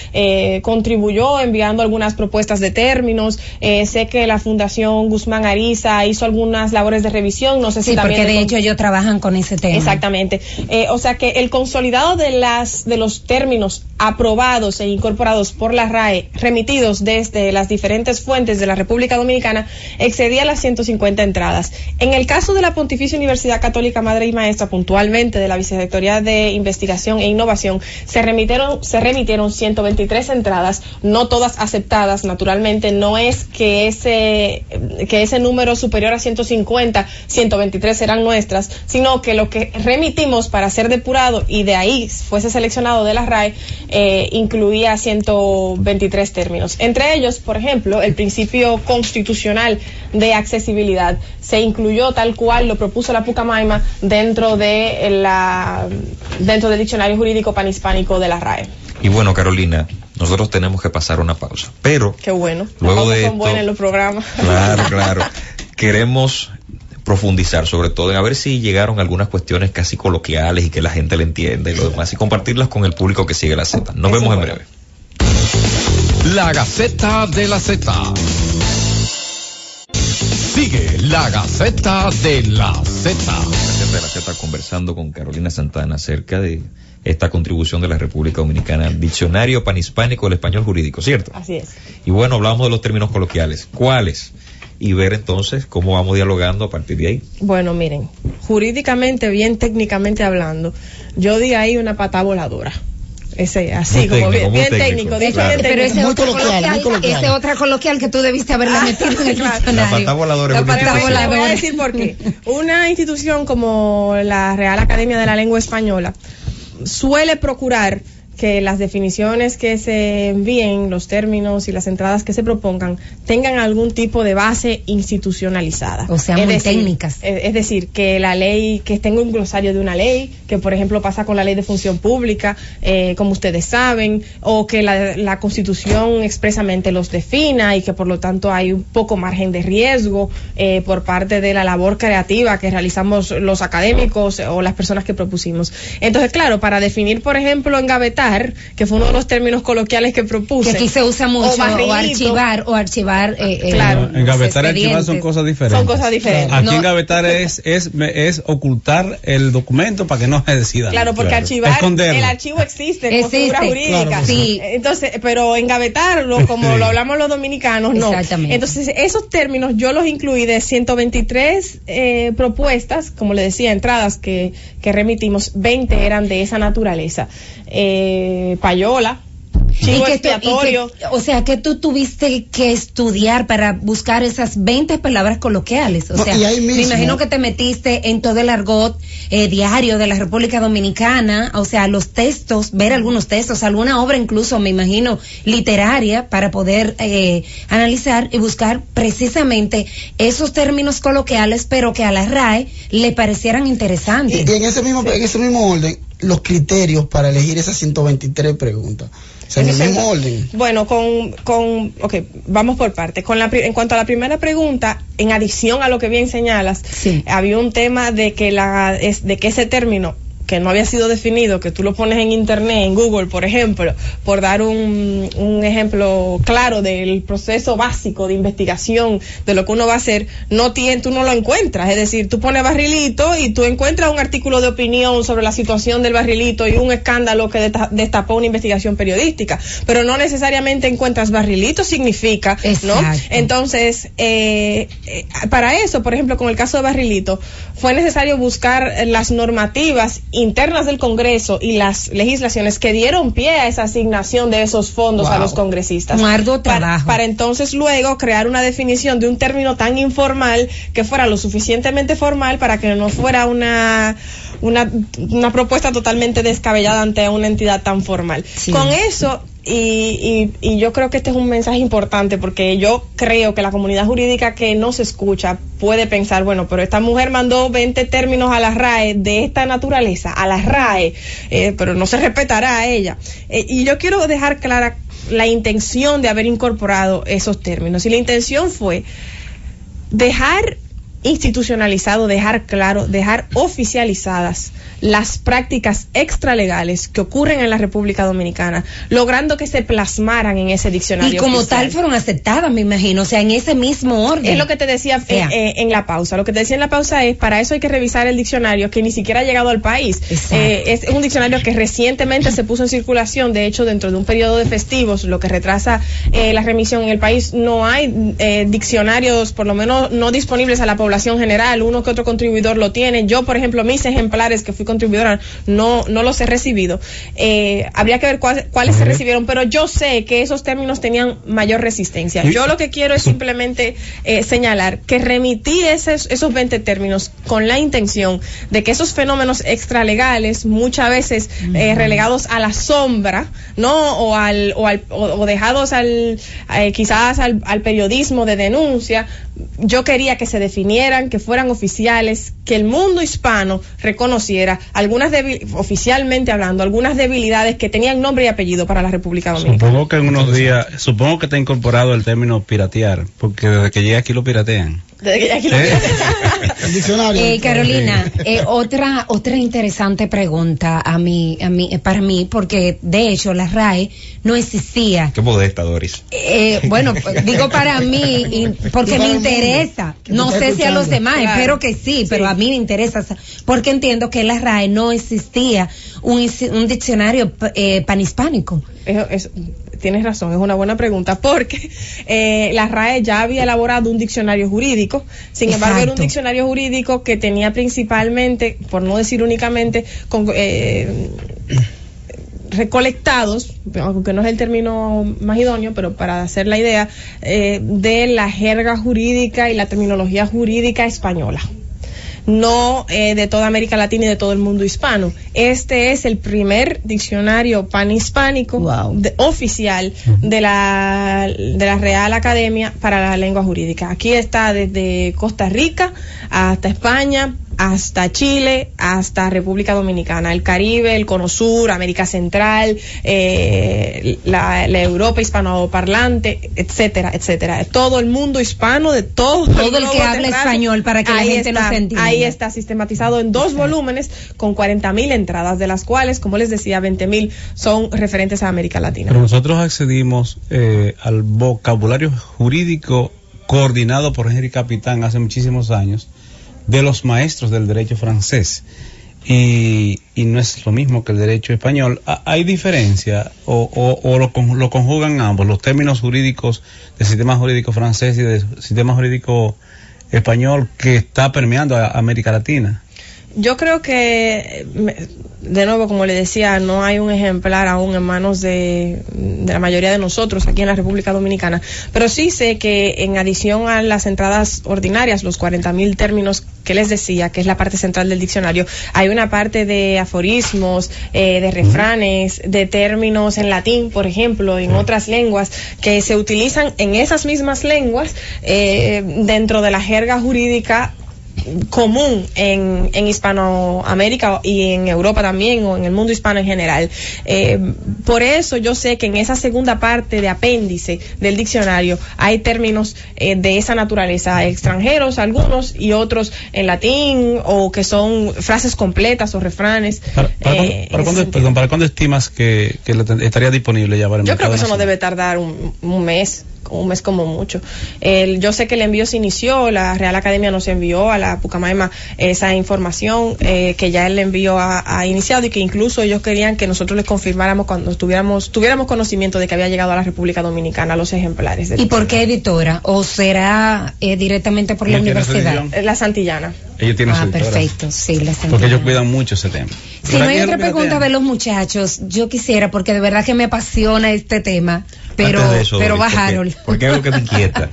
contribuyó enviando algunas propuestas de términos, eh, sé que la Fundación Guzmán Ariza hizo algunas labores de revisión, no sé si sí, porque de hecho ellos trabajan con ese tema. Exactamente. Eh, o sea que el consolidado de las de los términos aprobados e incorporados por la RAE, remitidos desde las diferentes fuentes de la República Dominicana, excedía las 150 entradas. En el caso de la Pontificia Universidad Católica Madre y Maestra, puntualmente de la Vicerrectoría de Investigación e Innovación, se remitieron se remitieron 123 entradas, no todas aceptadas, naturalmente no es que ese, que ese número superior a 150, 123 serán nuestras, sino que lo que remitimos para ser depurado y de ahí fuese seleccionado de la RAE, eh, incluía 123 términos. Entre ellos, por ejemplo, el principio constitucional de accesibilidad se incluyó tal cual lo propuso la Pucamaima dentro de la dentro del diccionario jurídico panhispánico de la RAE. Y bueno, Carolina, nosotros tenemos que pasar una pausa. Pero. Qué bueno. Luego de. Son buenos los programas. Claro, claro. Queremos profundizar sobre todo en a ver si llegaron algunas cuestiones casi coloquiales y que la gente le entiende y lo demás y compartirlas con el público que sigue la Z. Nos vemos en breve. La Gaceta de la Z. Sigue la Gaceta de la Z. de la Z conversando con Carolina Santana acerca de esta contribución de la República Dominicana al diccionario panhispánico del español jurídico, ¿cierto? Así es. Y bueno, hablamos de los términos coloquiales. ¿Cuáles? Y ver entonces cómo vamos dialogando a partir de ahí. Bueno, miren, jurídicamente, bien técnicamente hablando, yo di ahí una pata voladora. Ese, así, Muy como técnico, bien, muy bien técnico, técnico. claro. bien Pero técnico. ese Muy otra coloquial, coloquial, ese otra coloquial que tú debiste haberla metido en el Claro. diccionario. La pata voladora La pata. Te voy a voladora. decir por qué. Una institución como la Real Academia de la Lengua Española suele procurar que las definiciones que se envíen, los términos y las entradas que se propongan, tengan algún tipo de base institucionalizada. O sea, Es muy decir, técnicas. Es, es decir, que la ley, que tenga un glosario de una ley, que por ejemplo pasa con la ley de función pública, eh, como ustedes saben, o que la, la constitución expresamente los defina y que por lo tanto hay un poco margen de riesgo eh, por parte de la labor creativa que realizamos los académicos o las personas que propusimos. Entonces, claro, para definir, por ejemplo, engavetar, que fue uno de los términos coloquiales que propuse. Que aquí se usa mucho, o, barrilito. archivar, o archivar. eh, eh, Claro. En gavetar y archivar son cosas diferentes. Son cosas diferentes. Aquí No. en gavetar es, es, es ocultar el documento para que no se decida. Claro, porque Claro. archivar, Esconderlo. el archivo existe como Existe, figura jurídica. claro, sí. Entonces, pero engavetarlo, como Sí. lo hablamos los dominicanos, no. Exactamente. Entonces, esos términos yo los incluí de 123 eh, propuestas, como le decía, entradas que, que remitimos, 20 eran de esa naturaleza. Eh, payola, chivo Y que tú- y que- expiatorio. o sea, que tú tuviste que estudiar para buscar esas 20 palabras coloquiales. O No, sea, me imagino que te metiste en todo el argot eh, diario de la República Dominicana, o sea, los textos, ver algunos textos, alguna obra incluso, me imagino, literaria, para poder eh, analizar y buscar precisamente esos términos coloquiales, pero que a la RAE le parecieran Y, interesantes. y en ese mismo en ese mismo orden, los criterios para elegir esas 123 preguntas. O sea, en el mismo orden. Bueno, con, con, ok, vamos por partes. Con la, pri- en cuanto a la primera pregunta, en adición a lo que bien señalas, Sí. había un tema de que la, es, de que ese término que no había sido definido, que tú lo pones en internet, en Google, por ejemplo, por dar un, un ejemplo claro del proceso básico de investigación de lo que uno va a hacer, no tiene, tú no lo encuentras. Es decir, tú pones barrilito y tú encuentras un artículo de opinión sobre la situación del barrilito y un escándalo que desta- destapó una investigación periodística, pero no necesariamente encuentras barrilito significa, ¿no? Entonces, eh, eh, para eso, por ejemplo, con el caso de Barrilito, fue necesario buscar las normativas internas del Congreso y las legislaciones que dieron pie a esa asignación de esos fondos a los congresistas. Un arduo Para-. Para, entonces luego crear una definición de un término tan informal que fuera lo suficientemente formal para que no fuera una, una, una propuesta totalmente descabellada ante una entidad tan formal. Sí. Con eso, y, y, y yo creo que este es un mensaje importante porque yo creo que la comunidad jurídica que no se escucha puede pensar, bueno, pero esta mujer mandó 20 términos a la RAE de esta naturaleza, a la RAE, eh, pero no se respetará a ella. Eh, y yo quiero dejar clara la intención de haber incorporado esos términos. Y la intención fue dejar institucionalizado, dejar claro, dejar oficializadas las prácticas extralegales que ocurren en la República Dominicana, logrando que se plasmaran en ese diccionario. Y como oficial. tal fueron aceptadas, me imagino, o sea, en ese mismo orden. Es lo que te decía eh, eh, en la pausa. Lo que te decía en la pausa es, para eso hay que revisar el diccionario que ni siquiera ha llegado al país. Eh, es un diccionario que recientemente se puso en circulación, de hecho, dentro de un periodo de festivos, lo que retrasa eh, la remisión en el país. No hay eh, diccionarios, por lo menos no disponibles a la población general. Uno que otro contribuidor lo tiene. Yo, por ejemplo, mis ejemplares que fui contribuidora, no, no los he recibido. Eh, habría que ver cuál- cuáles se recibieron, pero yo sé que esos términos tenían mayor resistencia. Yo lo que quiero es simplemente eh, señalar que remití esos, esos 20 términos con la intención de que esos fenómenos extralegales, muchas veces eh, relegados a la sombra, ¿no? O, al, o, al, o, o dejados al, quizás al, al periodismo de denuncia, yo quería que se definieran, que fueran oficiales, que el mundo hispano reconociera algunas debil- oficialmente hablando, algunas debilidades que tenían nombre y apellido para la República Dominicana. Supongo que en unos días, supongo que está incorporado el término piratear, porque desde que llegué aquí lo piratean. ¿Eh? tiene. El diccionario. Eh, Carolina, eh, otra otra interesante pregunta a mí, a mí, eh, para mí, porque de hecho la RAE no existía. Qué modesta, Doris. Eh, bueno, digo para mí, y- porque me interesa. No sé si a los demás, Claro. espero que sí, pero a mí me interesa. sa- Porque entiendo que en la RAE no existía un, diccionario eh, panhispánico. Eso- eso- tienes razón, es una buena pregunta, porque eh, la RAE ya había elaborado un diccionario jurídico, sin embargo era un diccionario jurídico que tenía principalmente, por no decir únicamente, con, eh, recolectados, aunque no es el término más idóneo, pero para hacer la idea, eh, de la jerga jurídica y la terminología jurídica española no eh, de toda América Latina y de todo el mundo hispano. Este es el primer diccionario panhispánico Wow. de- oficial de la, de la Real Academia para la Lengua Jurídica. Aquí está desde Costa Rica hasta España, hasta Chile, hasta República Dominicana, el Caribe, el Cono Sur, América Central, eh, la, la Europa hispanoparlante, etcétera, etcétera. Todo el mundo hispano de todo, Todo el que habla español para que la Ahí gente está, nos entienda. Ahí está sistematizado en dos volúmenes con 40.000 entradas, de las cuales, como les decía, 20.000 son referentes a América Latina. Pero nosotros accedimos eh, al vocabulario jurídico coordinado por Henry Capitán hace muchísimos años de los maestros del derecho francés. Y, y no es lo mismo que el derecho español. ¿Ha- ¿Hay diferencia o, o- o lo, lo conjugan ambos, los términos jurídicos del sistema jurídico francés y del sistema jurídico español que está permeando a América Latina? Yo creo que, de nuevo, como le decía, no hay un ejemplar aún en manos de, de la mayoría de nosotros aquí en la República Dominicana, pero sí sé que en adición a las entradas ordinarias, los 40.000 términos que les decía, que es la parte central del diccionario, hay una parte de aforismos, eh, de refranes, de términos en latín, por ejemplo, en otras lenguas, que se utilizan en esas mismas lenguas eh, dentro de la jerga jurídica común en, en Hispanoamérica y en Europa también o en el mundo hispano en general. Eh, por eso yo sé que en esa segunda parte de apéndice del diccionario hay términos eh, de esa naturaleza, extranjeros algunos y otros en latín o que son frases completas o refranes. ¿Para, para eh, cuándo- en para ese cuándo, sentido. perdón, ¿para cuándo estimas que, que estaría disponible ya para el Yo creo que eso no debe tardar un, un mes, un mes como mucho. El, yo sé que el envío se inició, la Real Academia nos envió a la Pucamaima esa información eh, que ya el envío ha, ha iniciado y que incluso ellos querían que nosotros les confirmáramos cuando tuviéramos, tuviéramos conocimiento de que había llegado a la República Dominicana los ejemplares. ¿Y por qué editora? ¿O será eh, directamente por la ¿Quién tiene su universidad? La Santillana. Ellos tienen Ah, su perfecto, sí, la Porque ellos cuidan mucho ese tema. Si no hay otra pregunta de los muchachos, yo quisiera, porque de verdad que me apasiona este tema, pero, eso, pero Doris, va porque- es algo que me inquieta.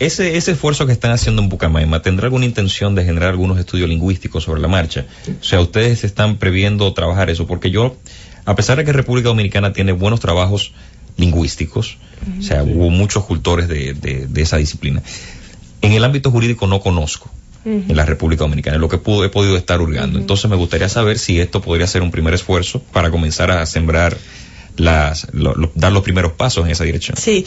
Ese, ese esfuerzo que están haciendo en Bucamaima, ¿tendrá alguna intención de generar algunos estudios lingüísticos sobre la marcha? O sea, ¿ustedes están previendo trabajar eso? Porque yo, a pesar de que República Dominicana tiene buenos trabajos lingüísticos, o sea, hubo muchos cultores de, de- de esa disciplina, en el ámbito jurídico no conozco en la República Dominicana, es lo que pudo- he podido estar hurgando. Entonces me gustaría saber si esto podría ser un primer esfuerzo para comenzar a sembrar las, lo- lo- dar los primeros pasos en esa dirección. Sí.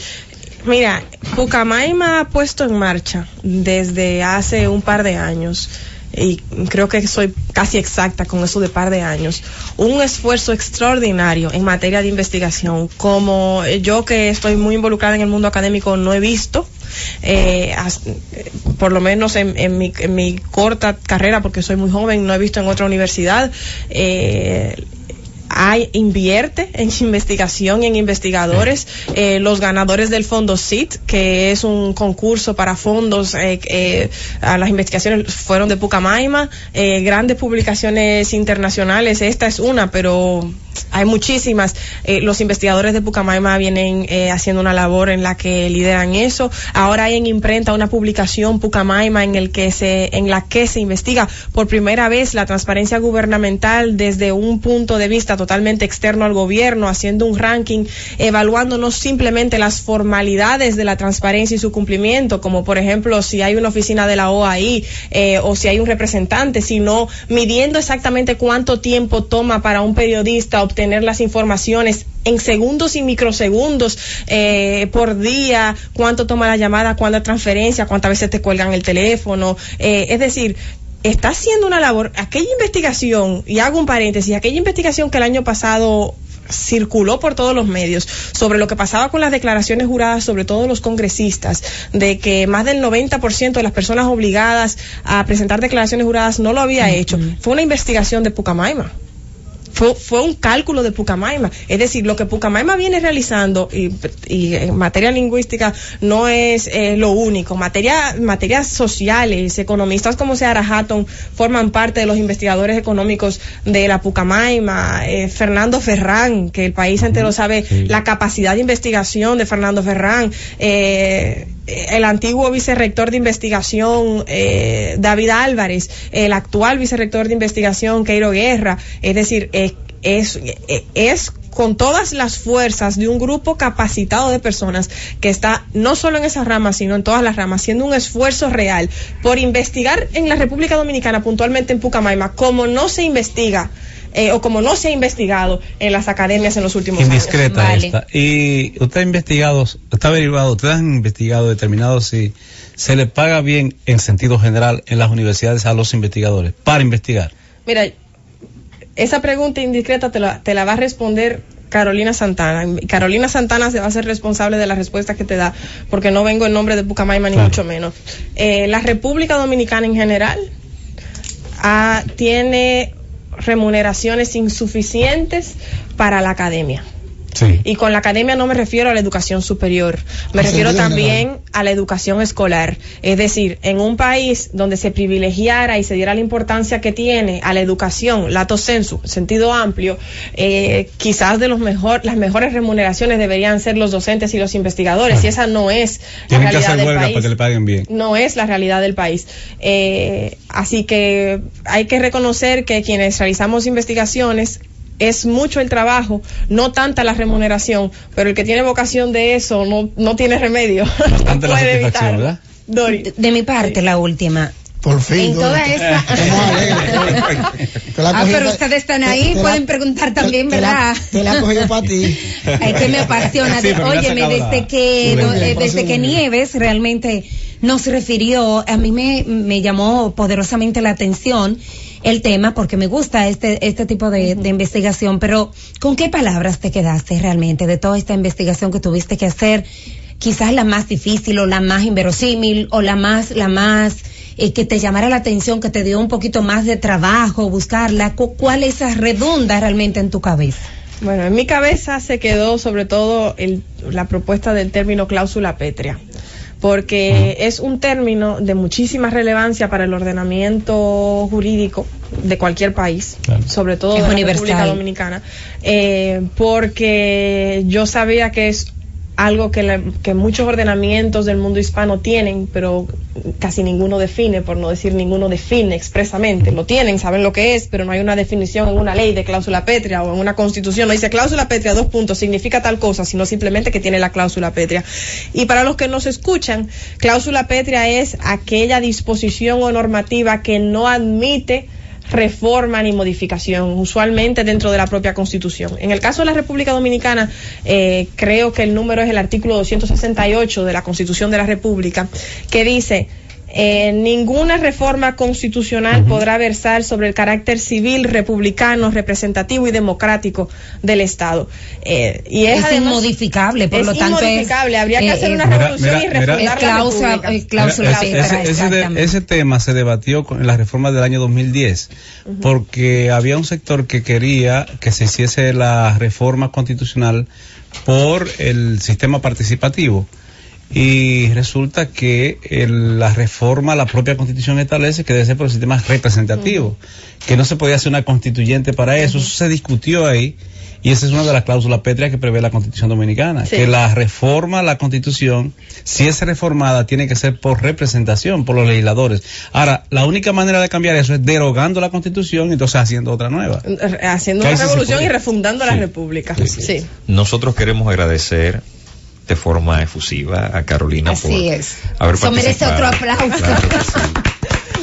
Mira, Pucamaima ha puesto en marcha desde hace un par de años y creo que soy casi exacta con eso de par de años, un esfuerzo extraordinario en materia de investigación, como yo que estoy muy involucrada en el mundo académico no he visto, eh, eh, por lo menos en, en mi, en mi corta carrera, porque soy muy joven, no he visto en otra universidad. Eh, hay, invierte en investigación y en investigadores. Eh, los ganadores del fondo SIT, que es un concurso para fondos eh, eh, a las investigaciones, fueron de Pucamaima. Eh, grandes publicaciones internacionales, esta es una, pero hay muchísimas. Eh, los investigadores de Pucamaima vienen eh, haciendo una labor en la que lideran eso. Ahora hay en imprenta una publicación Pucamaima en el que se, en la que se investiga por primera vez la transparencia gubernamental desde un punto de vista totalmente externo al gobierno, haciendo un ranking, evaluando no simplemente las formalidades de la transparencia y su cumplimiento, como por ejemplo si hay una oficina de la OAI eh, o si hay un representante, sino midiendo exactamente cuánto tiempo toma para un periodista obtener las informaciones en segundos y microsegundos eh, por día, cuánto toma la llamada, cuánta transferencia, cuántas veces te cuelgan el teléfono. Eh, es decir, está haciendo una labor, aquella investigación, y hago un paréntesis, aquella investigación que el año pasado circuló por todos los medios sobre lo que pasaba con las declaraciones juradas, sobre todo los congresistas, de que más del 90% de las personas obligadas a presentar declaraciones juradas no lo había hecho. Fue una investigación de Pucamaima fue, fue un cálculo de Pucamaima. Es decir, lo que Pucamaima viene realizando, y, y en materia lingüística no es eh, lo único, materia, materias sociales, economistas como Seara Hatton forman parte de los investigadores económicos de la Pucamaima, eh, Fernando Ferrán, que el país entero sabe la capacidad de investigación de Fernando Ferrán, eh, el antiguo vicerrector de investigación eh, David Álvarez, el actual vicerrector de investigación Keiro Guerra, es decir, es, es, es con todas las fuerzas de un grupo capacitado de personas que está no solo en esas ramas, sino en todas las ramas, haciendo un esfuerzo real por investigar en la República Dominicana, puntualmente en Pucamaima, como no se investiga eh, o como no se ha investigado en las academias en los últimos Indiscreta años. esta. Y usted ha investigado, está averiguado, ustedes han investigado, determinado si se le paga bien en sentido general en las universidades a los investigadores para investigar. Mira, esa pregunta indiscreta te la, te la va a responder Carolina Santana. Carolina Santana se va a ser responsable de la respuesta que te da, porque no vengo en nombre de Pucamaima ni Claro. mucho menos. Eh, la República Dominicana en general ah, tiene remuneraciones insuficientes para la academia. Sí. Y con la academia no me refiero a la educación superior, me Ah, refiero también general. a la educación escolar. Es decir, en un país donde se privilegiara y se diera la importancia que tiene a la educación, lato sensu, sentido amplio, eh, quizás de los mejor, las mejores remuneraciones deberían ser los docentes y los investigadores, y esa no es la Tienen realidad hacer del país para que le paguen bien. no es la realidad del país. Eh, así que hay que reconocer que quienes realizamos investigaciones es mucho el trabajo, no tanta la remuneración, pero el que tiene vocación de eso no, no tiene remedio. Bastante No la puede satisfacción, evitarlo. ¿verdad? Dori. De, de mi parte, la última. Por fin. En toda Dori. Te la Ah, pero ustedes están ahí, te la- pueden preguntar también, te la- ¿verdad? Te la he cogido para ti. Es que me apasiona. Sí, Óyeme, la- desde que, Sí, no, eh, desde que. Nieves realmente nos refirió, a mí me, me llamó poderosamente la atención el tema porque me gusta este, este tipo de, de investigación, pero ¿con qué palabras te quedaste realmente de toda esta investigación que tuviste que hacer? Quizás la más difícil o la más inverosímil o la más, la más eh, que te llamara la atención, que te dio un poquito más de trabajo buscarla. Cu- ¿Cuál esa redunda realmente en tu cabeza? Bueno, en mi cabeza se quedó sobre todo el- la propuesta del término cláusula pétrea, porque es un término de muchísima relevancia para el ordenamiento jurídico de cualquier país, Claro. sobre todo Es de la universal. República Dominicana, eh, porque yo sabía que es algo que, la- que muchos ordenamientos del mundo hispano tienen, pero casi ninguno define, por no decir ninguno define expresamente. Lo tienen, saben lo que es, pero no hay una definición en una ley de cláusula pétrea o en una constitución. No dice cláusula pétrea, dos puntos, significa tal cosa, sino simplemente que tiene la cláusula pétrea. Y para los que nos escuchan, cláusula pétrea es aquella disposición o normativa que no admite reforma ni modificación, usualmente dentro de la propia Constitución. En el caso de la República Dominicana, eh, creo que el número es el artículo 268 de la Constitución de la República, que dice eh, ninguna reforma constitucional podrá versar sobre el carácter civil, republicano, representativo y democrático del Estado. Eh, y es, Es además- inmodificable, por es lo tanto es- inmodificable. Habría que eh, hacer eh, una revolución mira, y mira. Es la cláusula- es Ese- ese, de- tema se debatió con- en la reforma del año 2010, porque había un sector que quería que se hiciese la reforma constitucional por el sistema participativo. Y resulta que el- la reforma, la propia constitución establece que debe ser por el sistema representativo, que no se podía hacer una constituyente para eso. Eso se discutió ahí y esa es una de las cláusulas pétreas que prevé la constitución dominicana, Sí. que la reforma a la constitución, si es reformada, tiene que ser por representación, por los legisladores. Ahora, la única manera de cambiar eso es derogando la constitución y entonces haciendo otra nueva. haciendo una revolución y refundando la Sí. República. Sí, Sí, sí. Nosotros queremos agradecer de forma efusiva a Carolina Así por es. haber Eso merece otro aplauso. Claro sí.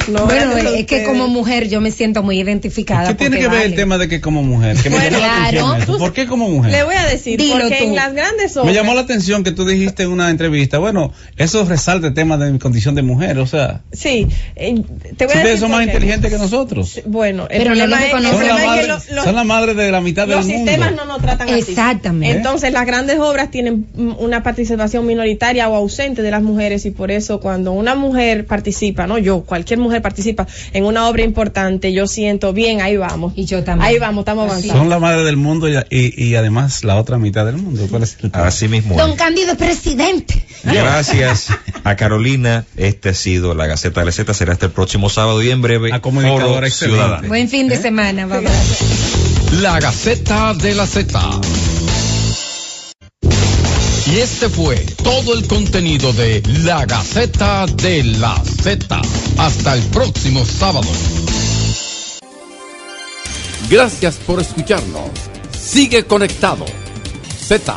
No, bueno, es que como mujer yo me siento muy identificada. ¿Qué tiene que ver el tema de que como mujer? Que me Bueno, llamó la atención claro. eso. ¿Por qué como mujer? Le voy a decir, Dilo porque tú. en las grandes obras. Me llamó la atención que tú dijiste en una entrevista, bueno, eso resalta el tema de mi condición de mujer, o sea, Sí, eh, te voy a ustedes decir son más inteligentes que nosotros. Bueno, el Pero no problema lo es, el reconocen. Son la, problema es que madre, lo- los- son la madre de la mitad los del sistemas mundo. no nos tratan así. Exactamente. Entonces, las grandes obras tienen una participación minoritaria o ausente de las mujeres y por eso cuando una mujer participa, no yo, cualquier mujer participa en una obra importante, yo siento bien, ahí vamos. Y yo también. Ahí vamos, estamos avanzando. Son la madre del mundo y, y- y además la otra mitad del mundo. ¿Cuál es el tema? Así mismo. Don es. Cándido presidente. Gracias a Carolina. Este ha sido la Gaceta de la Z. Será hasta el próximo sábado y en breve. Una comunicadora. Ciudadano. Buen fin de semana, papá. La Gaceta de la Z. Y este fue todo el contenido de La Gaceta de la Z. Hasta el próximo sábado. Gracias por escucharnos. Sigue conectado. Z